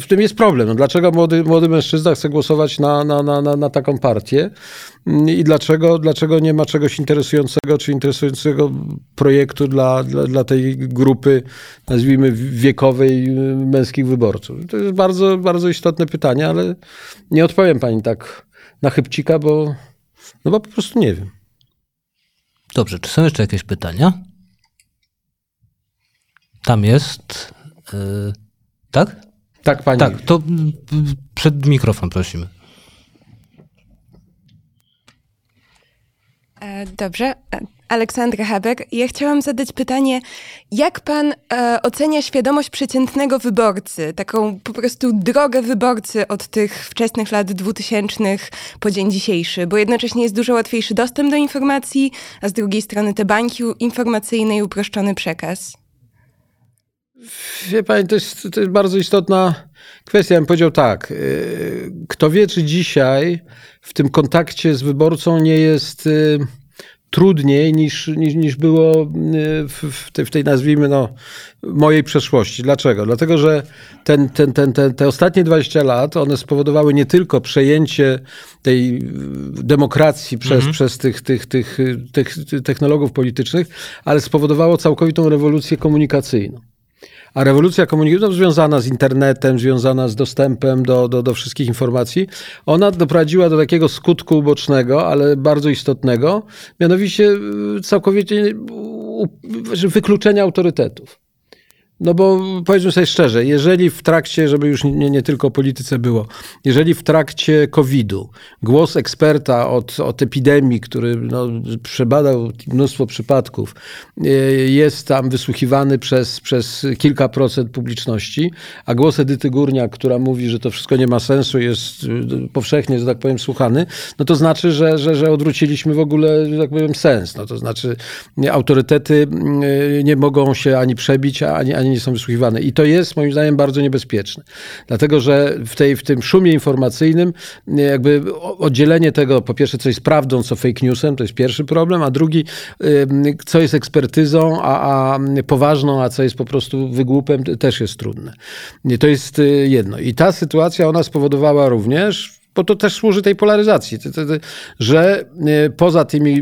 w tym jest problem. No, dlaczego młody, młody mężczyzna chce głosować na, na, na, na, na taką partię? I dlaczego, dlaczego nie ma czegoś interesującego czy interesującego projektu dla, dla, dla tej grupy, nazwijmy, wiekowej męskich wyborców? To jest bardzo, bardzo istotne pytanie, ale nie odpowiem pani tak na chybcika, bo, no bo po prostu nie wiem. Dobrze, czy są jeszcze jakieś pytania? Tam jest. Yy, tak? Tak, pani. Tak, to przed mikrofon prosimy. E, dobrze. E, Aleksandra Haber. Ja chciałam zadać pytanie, jak pan e, ocenia świadomość przeciętnego wyborcy, taką po prostu drogę wyborcy od tych wczesnych lat dwutysięcznych po dzień dzisiejszy, bo jednocześnie jest dużo łatwiejszy dostęp do informacji, a z drugiej strony te bańki informacyjne i uproszczony przekaz. Wie pani, to jest, to jest bardzo istotna kwestia. Ja bym powiedział tak, kto wie, czy dzisiaj w tym kontakcie z wyborcą nie jest trudniej niż, niż, niż było y, w, tej, w tej, nazwijmy, no, mojej przeszłości. Dlaczego? Dlatego, że ten, ten, ten, ten, te ostatnie 20 lat, one spowodowały nie tylko przejęcie tej demokracji przez, mhm. przez tych, tych, tych, tych technologów politycznych, ale spowodowało całkowitą rewolucję komunikacyjną. A rewolucja komunikacyjna związana z internetem, związana z dostępem do, do, do wszystkich informacji, ona doprowadziła do takiego skutku ubocznego, ale bardzo istotnego, mianowicie y, całkowicie wykluczenia autorytetów. No bo powiedzmy sobie szczerze, jeżeli w trakcie, żeby już nie, nie tylko o polityce było, jeżeli w trakcie COVID-u głos eksperta od, od epidemii, który no, przebadał mnóstwo przypadków, e, jest tam wysłuchiwany przez, przez kilka procent publiczności, a głos Edyty która mówi, że to wszystko nie ma sensu, jest e, powszechnie, że tak powiem, słuchany, no to znaczy, że, że, że odwróciliśmy w ogóle, że tak powiem, sens. No to znaczy autorytety e, nie mogą się ani przebić, ani, ani nie są wysłuchiwane. I to jest moim zdaniem bardzo niebezpieczne. Dlatego, że w, tej, w tym szumie informacyjnym jakby oddzielenie tego, po pierwsze, co jest prawdą, co fake newsem, to jest pierwszy problem, a drugi, co jest ekspertyzą, a, a poważną, a co jest po prostu wygłupem, też jest trudne. To jest y, jedno. I ta sytuacja, ona spowodowała również bo to też służy tej polaryzacji, że e, poza tymi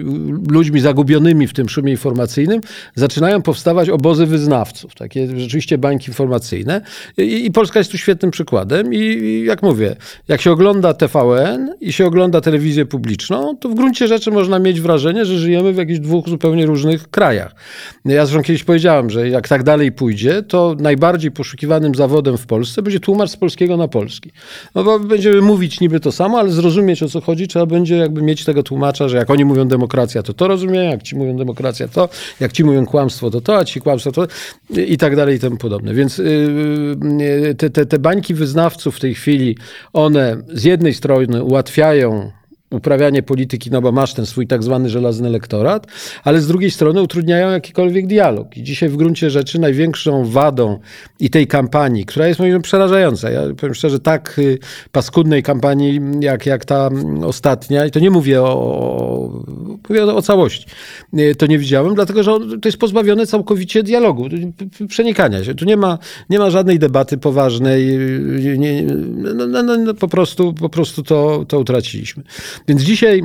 ludźmi zagubionymi w tym szumie informacyjnym zaczynają powstawać obozy wyznawców, takie rzeczywiście bańki informacyjne i, Polska jest tu świetnym przykładem i jak mówię, jak się ogląda TVN i się ogląda telewizję publiczną, to w gruncie rzeczy można mieć wrażenie, że żyjemy w jakichś dwóch zupełnie różnych krajach. Ja zresztą kiedyś powiedziałem, że jak tak dalej pójdzie, to najbardziej poszukiwanym zawodem w Polsce będzie tłumacz z polskiego na polski. No bo będziemy mówić niby to samo, ale zrozumieć o co chodzi, trzeba będzie jakby mieć tego tłumacza, że jak oni mówią demokracja, to to rozumieją, jak ci mówią demokracja, to, jak ci mówią kłamstwo, to to, a ci kłamstwo, to i tak dalej i temu podobne. Więc yy, te, te, te bańki wyznawców w tej chwili, one z jednej strony ułatwiają uprawianie polityki, no bo masz ten swój tak zwany żelazny elektorat, ale z drugiej strony utrudniają jakikolwiek dialog. I dzisiaj w gruncie rzeczy największą wadą i tej kampanii, która jest moim zdaniem przerażająca. Ja powiem szczerze, tak y, paskudnej kampanii jak, jak ta ostatnia, i to nie mówię o, mówię o całości, y, to nie widziałem, dlatego że to jest pozbawione całkowicie dialogu, przenikania się. Tu nie ma, nie ma żadnej debaty poważnej, y, nie, no, no, no, po prostu, po prostu to, to utraciliśmy. Więc dzisiaj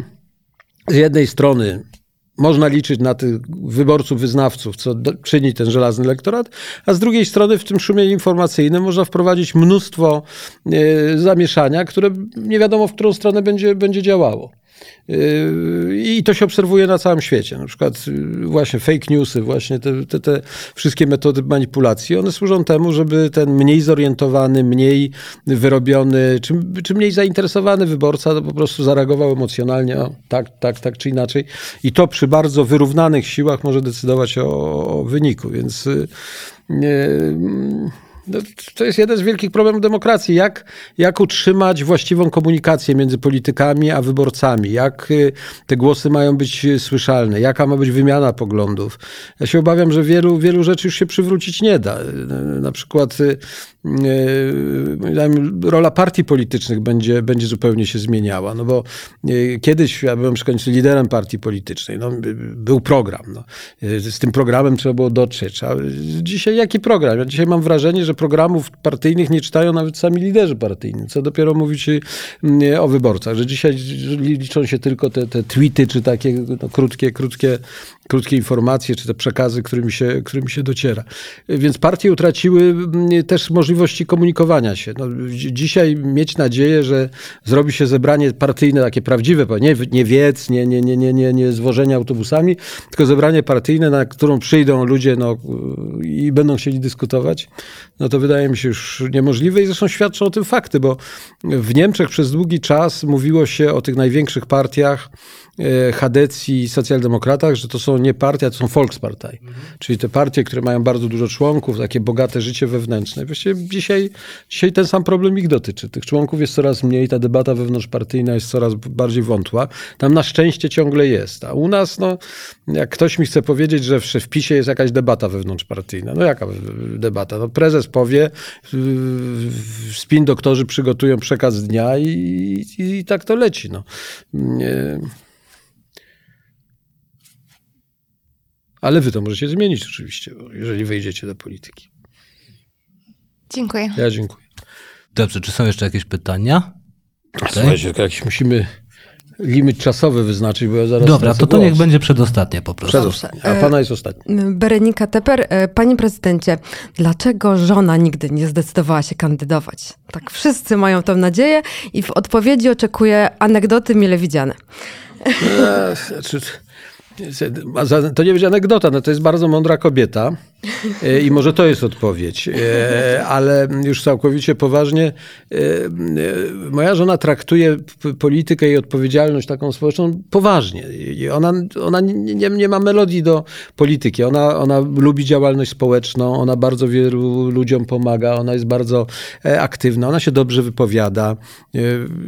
z jednej strony można liczyć na tych wyborców, wyznawców, co czyni ten żelazny elektorat, a z drugiej strony w tym szumie informacyjnym można wprowadzić mnóstwo e, zamieszania, które nie wiadomo w którą stronę będzie, będzie działało. Yy, I to się obserwuje na całym świecie. Na przykład yy, właśnie fake newsy, właśnie te, te, te, wszystkie metody manipulacji, one służą temu, żeby ten mniej zorientowany, mniej wyrobiony, czy, czy mniej zainteresowany wyborca to po prostu zareagował emocjonalnie, o, tak, tak, tak czy inaczej. I to przy bardzo wyrównanych siłach może decydować o, o wyniku. Więc yy, no, to jest jeden z wielkich problemów demokracji. Jak, jak utrzymać właściwą komunikację między politykami a wyborcami? Jak y, te głosy mają być słyszalne? Jaka ma być wymiana poglądów? Ja się obawiam, że wielu, wielu rzeczy już się przywrócić nie da. Na przykład y, y, rola partii politycznych będzie, będzie zupełnie się zmieniała. No bo kiedyś ja byłem przykładzie liderem partii politycznej. No, był program. No. Z tym programem trzeba było dotrzeć. A dzisiaj jaki program? Ja dzisiaj mam wrażenie, że programów partyjnych nie czytają nawet sami liderzy partyjni. Co dopiero mówić mm, o wyborcach, że dzisiaj liczą się tylko te, te tweety, czy takie no, krótkie, krótkie krótkie informacje, czy te przekazy, którymi się, którymi się dociera. Więc partie utraciły mm, też możliwości komunikowania się. No, dzisiaj mieć nadzieję, że zrobi się zebranie partyjne, takie prawdziwe, nie, nie wiec, nie, nie, nie, nie, nie, nie zwożenie autobusami, tylko zebranie partyjne, na którą przyjdą ludzie no, i będą chcieli dyskutować, no to wydaje mi się już niemożliwe i zresztą świadczą o tym fakty, bo w Niemczech przez długi czas mówiło się o tych największych partiach, E, Hadecji i socjaldemokratach, że to są nie partie, to są Volkspartei. Mhm. Czyli te partie, które mają bardzo dużo członków, takie bogate życie wewnętrzne. Właściwie dzisiaj, dzisiaj ten sam problem ich dotyczy. Tych członków jest coraz mniej, ta debata wewnątrzpartyjna jest coraz bardziej wątła. Tam na szczęście ciągle jest. A u nas, no, jak ktoś mi chce powiedzieć, że w PiSie jest jakaś debata wewnątrzpartyjna. No jaka debata? No prezes powie, spin doktorzy przygotują przekaz dnia i, i, i tak to leci. No. Nie. Ale wy to możecie zmienić oczywiście, jeżeli wejdziecie do polityki. Dziękuję. Ja dziękuję. Dobrze, czy są jeszcze jakieś pytania? Okay. Słuchajcie, jakiś musimy limit czasowy wyznaczyć, bo ja zaraz... Dobra, to to niech będzie przedostatnie po prostu. Przedostatnie, a pana jest ostatni. Berenika Teper, e, panie prezydencie, dlaczego żona nigdy nie zdecydowała się kandydować? Tak wszyscy mają tą nadzieję i w odpowiedzi oczekuję anegdoty mile widziane. E, znaczy, to nie będzie anegdota, no to jest bardzo mądra kobieta i może to jest odpowiedź, e, ale już całkowicie poważnie. E, moja żona traktuje politykę i odpowiedzialność taką społeczną poważnie. Ona, ona nie, nie ma melodii do polityki. Ona, ona lubi działalność społeczną, ona bardzo wielu ludziom pomaga, ona jest bardzo aktywna, ona się dobrze wypowiada.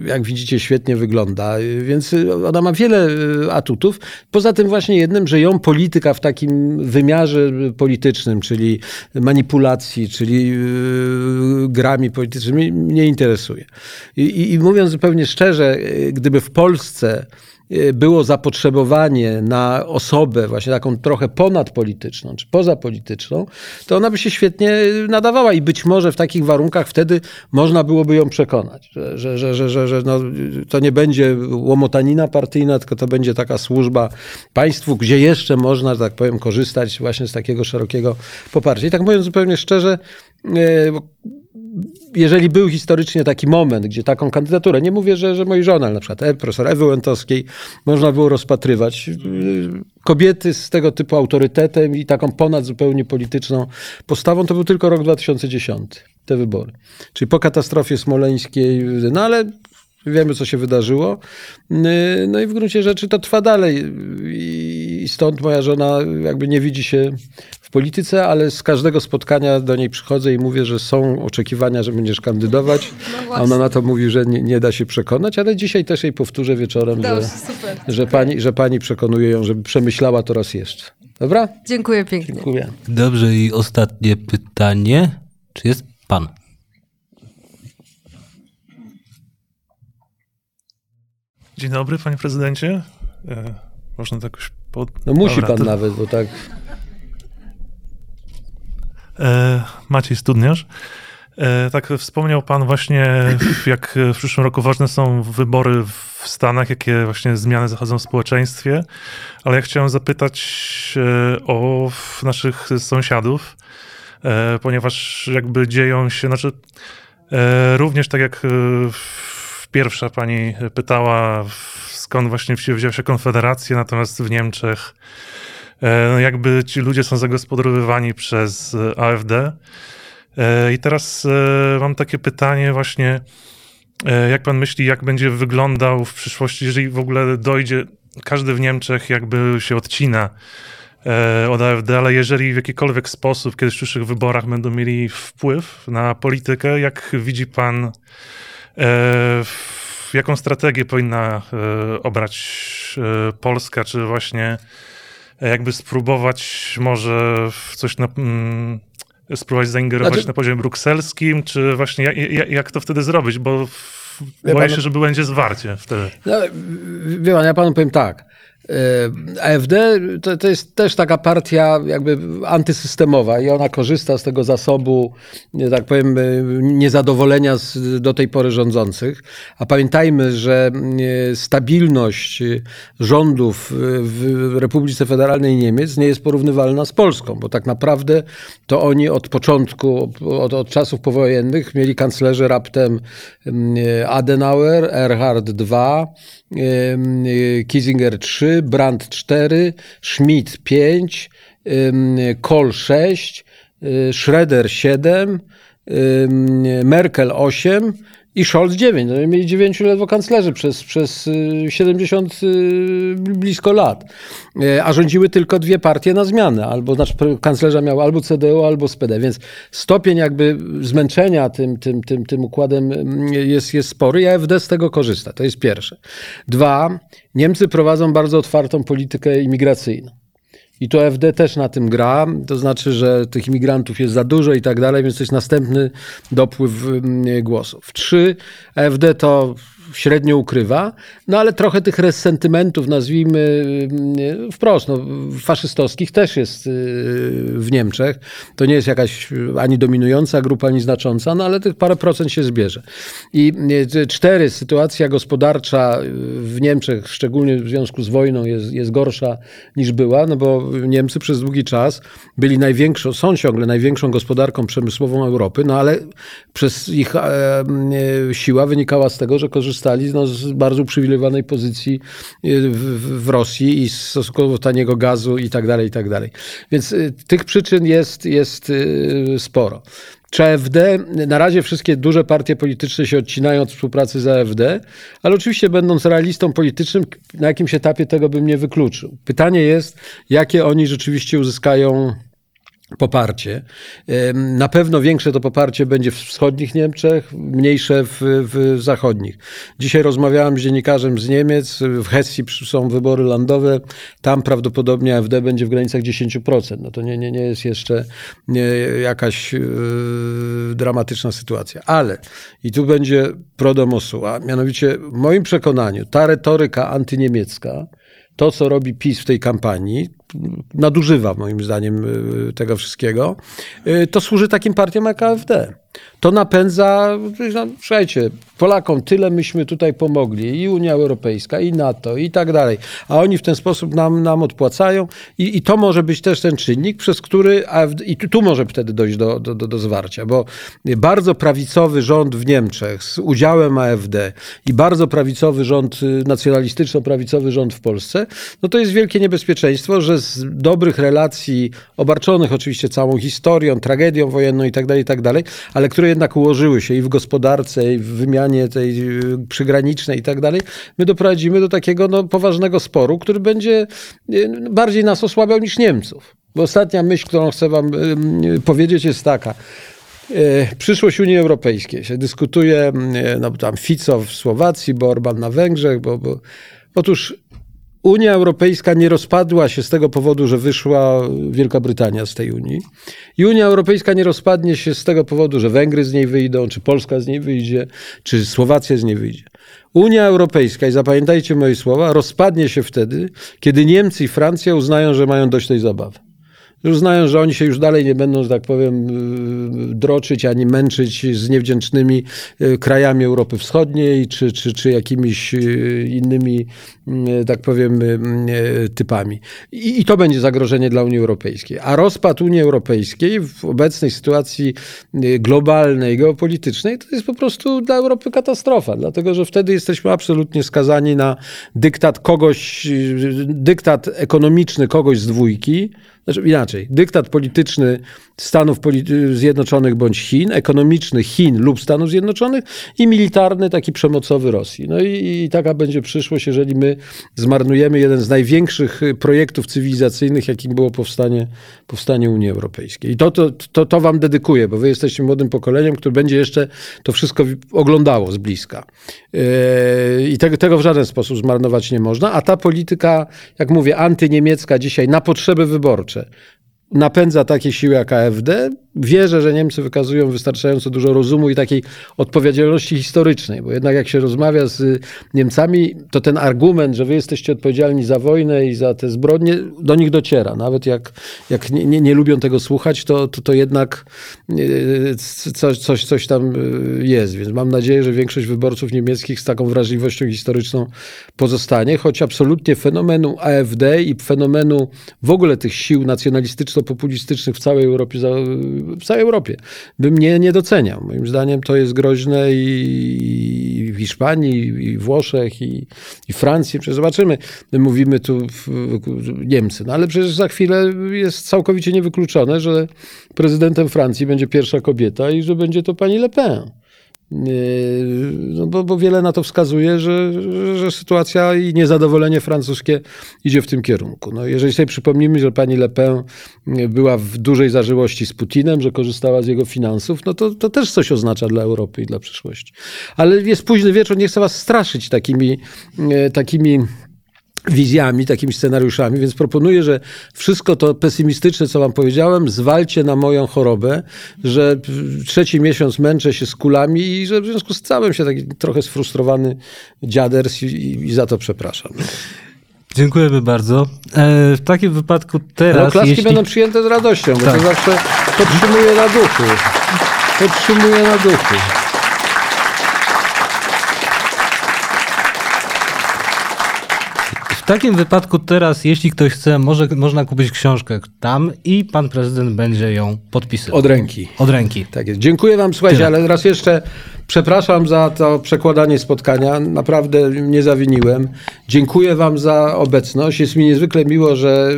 Jak widzicie, świetnie wygląda, więc ona ma wiele atutów. Poza tym właśnie jednym, że ją polityka w takim wymiarze politycznym, czyli manipulacji, czyli yy, grami politycznymi, nie interesuje. I, i, I mówiąc zupełnie szczerze, gdyby w Polsce było zapotrzebowanie na osobę właśnie taką trochę ponadpolityczną, czy pozapolityczną, to ona by się świetnie nadawała i być może w takich warunkach wtedy można byłoby ją przekonać, że, że, że, że, że, że no, to nie będzie łomotanina partyjna, tylko to będzie taka służba państwu, gdzie jeszcze można, tak powiem, korzystać właśnie z takiego szerokiego poparcia. I tak mówiąc zupełnie szczerze, y, jeżeli był historycznie taki moment, gdzie taką kandydaturę, nie mówię, że, że mojej żony, ale na przykład e, profesor Ewy Łętowskiej, można było rozpatrywać. Kobiety z tego typu autorytetem i taką ponad zupełnie polityczną postawą, to był tylko rok 2010, te wybory. Czyli po katastrofie smoleńskiej, no ale Wiemy, co się wydarzyło. No i w gruncie rzeczy to trwa dalej. I stąd moja żona jakby nie widzi się polityce, ale z każdego spotkania do niej przychodzę i mówię, że są oczekiwania, że będziesz kandydować. No a ona na to mówi, że nie, nie, da się przekonać, ale dzisiaj też jej powtórzę wieczorem, Dobrze, że, że, pani, że pani przekonuje ją, żeby przemyślała to raz jeszcze. Dobra? Dziękuję pięknie. Dziękuję. Dobrze i ostatnie pytanie. Czy jest pan? Dzień dobry, panie prezydencie. E, można to jakoś pod... No musi Dobra, pan to... nawet, bo tak... E, Maciej Studniarz. E, tak, wspomniał Pan właśnie, jak w przyszłym roku ważne są wybory w Stanach, jakie właśnie zmiany zachodzą w społeczeństwie, ale ja chciałem zapytać e, o naszych sąsiadów, ponieważ jakby dzieją się, znaczy również tak jak pierwsza Pani pytała, skąd właśnie wzięła się Konfederacja, natomiast w Niemczech jakby ci ludzie są zagospodarowywani przez AfD. E, I teraz e, mam takie pytanie właśnie, e, jak pan myśli, jak będzie wyglądał w przyszłości, jeżeli w ogóle dojdzie, każdy w Niemczech jakby się odcina od AfD, ale jeżeli w jakikolwiek sposób kiedyś w przyszłych wyborach będą mieli wpływ na politykę, jak widzi pan, jaką strategię powinna obrać Polska, czy właśnie jakby spróbować może coś na, mm, spróbować zaingerować znaczy... na poziomie brukselskim, czy właśnie jak, jak to wtedy zrobić, bo boję się, że będzie zwarcie wtedy. No, wie pan, ja panu powiem tak. E, AfD to, to, jest też taka partia jakby antysystemowa i ona korzysta z tego zasobu, tak powiem, e, niezadowolenia z, do tej pory rządzących. A pamiętajmy, że e, stabilność rządów w Republice Federalnej Niemiec nie jest porównywalna z Polską, bo tak naprawdę to oni od początku, od, od czasów powojennych mieli kanclerzy raptem Adenauer, Erhard II, Kissinger 3, Brandt 4, Schmidt 5, Kohl 6, Schroeder 7, Merkel 8 i Scholz 9. No, mieli 9 ledwo kanclerzy przez, przez 70 y, y, blisko lat. E, a rządziły tylko dwie partie na zmianę. Albo znaczy, kanclerza miał albo CDU, albo SPD. Więc stopień jakby zmęczenia tym, tym, tym, tym układem mm, jest, jest spory i AfD z tego korzysta. To jest pierwsze. Dwa, Niemcy prowadzą bardzo otwartą politykę imigracyjną. I to FD też na tym gra, to znaczy, że tych imigrantów jest za dużo i tak dalej, więc to jest następny dopływ mm, głosów. Trzy, FD to średnio ukrywa, no ale trochę tych resentymentów, nazwijmy mm, wprost, no, faszystowskich też jest y, w Niemczech. To nie jest jakaś ani dominująca grupa, ani znacząca, no ale tych parę procent się zbierze. I y, cztery, sytuacja gospodarcza w Niemczech, szczególnie w związku z wojną, jest, jest gorsza niż była, no bo Niemcy przez długi czas byli największą, są ciągle największą gospodarką przemysłową Europy, no ale przez ich e, e, siła wynikała z tego, że korzystali korzystali no, z bardzo uprzywilejowanej pozycji y, w, w Rosji i z stosunkowo taniego gazu i tak dalej, i tak dalej. Więc y, tych przyczyn jest, jest y, sporo. Czy AfD, na razie wszystkie duże partie polityczne się odcinają od współpracy z AfD, ale oczywiście będąc realistą politycznym, na jakimś etapie tego bym nie wykluczył. Pytanie jest, jakie oni rzeczywiście uzyskają poparcie. Na pewno większe to poparcie będzie w wschodnich Niemczech, mniejsze w, w, zachodnich. Dzisiaj rozmawiałem z dziennikarzem z Niemiec, w Hesji są wybory landowe, tam prawdopodobnie AfD będzie w granicach 10%. No to nie, nie, nie jest jeszcze jakaś yy, dramatyczna sytuacja. Ale, i tu będzie pro domosu, a mianowicie w moim przekonaniu ta retoryka antyniemiecka, to, co robi PiS w tej kampanii, nadużywa moim zdaniem y, tego wszystkiego, y, to służy takim partiom jak AfD to napędza, no, słuchajcie, Polakom tyle myśmy tutaj pomogli, i Unia Europejska, i NATO, i tak dalej, a oni w ten sposób nam, nam odpłacają. I, i to może być też ten czynnik, przez który, AfD, i tu, tu może wtedy dojść do, do, do, do zwarcia, bo bardzo prawicowy rząd w Niemczech z udziałem AfD i bardzo prawicowy rząd, y, nacjonalistyczno-prawicowy rząd w Polsce, no to jest wielkie niebezpieczeństwo, że z dobrych relacji, obarczonych oczywiście całą historią, tragedią wojenną i tak dalej, i tak ale które jednak ułożyły się i w gospodarce, i w wymianie tej y, przygranicznej i tak my doprowadzimy do takiego no, poważnego sporu, który będzie y, bardziej nas osłabiał niż Niemców. Bo ostatnia myśl, którą chcę wam powiedzieć jest taka. Przyszłość Unii Europejskiej się dyskutuje, no tam Fico w Słowacji, bo Orban na Węgrzech, bo, bo otóż Unia Europejska nie rozpadła się z tego powodu, że wyszła Wielka Brytania z tej Unii. I Unia Europejska nie rozpadnie się z tego powodu, że Węgry z niej wyjdą, czy Polska z niej wyjdzie, czy Słowacja z niej wyjdzie. Unia Europejska, i zapamiętajcie moje słowa, rozpadnie się wtedy, kiedy Niemcy i Francja uznają, że mają dość tej zabawy już znają, że oni się już dalej nie będą, że tak powiem, y, droczyć ani męczyć z niewdzięcznymi y, krajami Europy Wschodniej czy, czy, czy jakimiś y, innymi, tak powiem, typami. I, I to będzie zagrożenie dla Unii Europejskiej. A rozpad Unii Europejskiej w obecnej sytuacji globalnej, geopolitycznej, to jest po prostu dla Europy katastrofa, dlatego że wtedy jesteśmy absolutnie skazani na dyktat kogoś, dyktat ekonomiczny kogoś z dwójki, znaczy inaczej, dyktat polityczny Stanów Zjednoczonych bądź Chin, ekonomiczny Chin lub Stanów Zjednoczonych i militarny, taki przemocowy Rosji. No i, i taka będzie przyszłość, jeżeli my zmarnujemy jeden z największych projektów cywilizacyjnych, jakim było powstanie, powstanie Unii Europejskiej. I to, to, to, to wam dedykuję, bo wy jesteście młodym pokoleniem, które będzie jeszcze to wszystko oglądało z bliska. Yy, I tego, tego w żaden sposób zmarnować nie można. A ta polityka, jak mówię, antyniemiecka dzisiaj na potrzeby wyborcze, napędza takie siły jak AfD. Wierzę, że Niemcy wykazują wystarczająco dużo rozumu i takiej odpowiedzialności historycznej, bo jednak jak się rozmawia z Niemcami, to ten argument, że wy jesteście odpowiedzialni za wojnę i za te zbrodnie, do nich dociera. Nawet jak, jak nie, nie, nie lubią tego słuchać, to, to, to jednak e, coś, coś, coś tam jest. Więc mam nadzieję, że większość wyborców niemieckich z taką wrażliwością historyczną pozostanie, choć absolutnie fenomenu AfD i fenomenu w ogóle tych sił nacjonalistycznych populistycznych w całej Europie, w całej Europie, bym nie, nie doceniał. Moim zdaniem to jest groźne i, w Hiszpanii, i w Włoszech, i, i Francji. Przecież zobaczymy, my mówimy tu w, Niemcy, no ale przecież za chwilę jest całkowicie niewykluczone, że prezydentem Francji będzie pierwsza kobieta i że będzie to pani Le Pen. No bo, bo, wiele na to wskazuje, że, że, sytuacja i niezadowolenie francuskie idzie w tym kierunku. No, jeżeli sobie przypomnimy, że pani Le Pen była w dużej zażyłości z Putinem, że korzystała z jego finansów, no to, to też coś oznacza dla Europy i dla przyszłości. Ale jest późny wieczór, nie chcę was straszyć takimi, e, takimi wizjami, takimi scenariuszami, więc proponuję, że wszystko to pesymistyczne, co wam powiedziałem, zwalcie na moją chorobę, że trzeci miesiąc męczę się z kulami i że w związku z całym się taki trochę sfrustrowany dziaders i, i za to przepraszam. Dziękujemy bardzo. E, w takim wypadku teraz... No, klaski jeśli... będą przyjęte z radością, bo tak. to zawsze podtrzymuje na duchu. Podtrzymuje na duchu. W takim wypadku teraz, jeśli ktoś chce, może, można kupić książkę tam i pan prezydent będzie ją podpisywał. Od ręki. Od ręki. Tak jest. Dziękuję wam, słuchajcie, Tyle. ale raz jeszcze przepraszam za to przekładanie spotkania. Naprawdę nie zawiniłem. Dziękuję wam za obecność. Jest mi niezwykle miło, że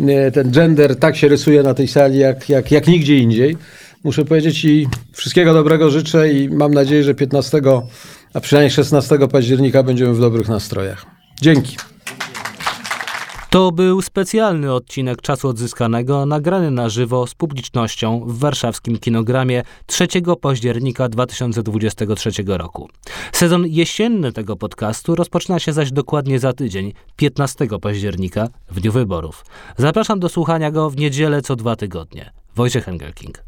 yy, ten gender tak się rysuje na tej sali, jak, jak, jak nigdzie indziej. Muszę powiedzieć i wszystkiego dobrego życzę i mam nadzieję, że 15, a przynajmniej 16 października będziemy w dobrych nastrojach. Dzięki. To był specjalny odcinek Czasu Odzyskanego, nagrany na żywo z publicznością w warszawskim kinogramie 3 października 2023 roku. Sezon jesienny tego podcastu rozpoczyna się zaś dokładnie za tydzień, 15 października, w dniu wyborów. Zapraszam do słuchania go w niedzielę co dwa tygodnie. Wojciech Engelking.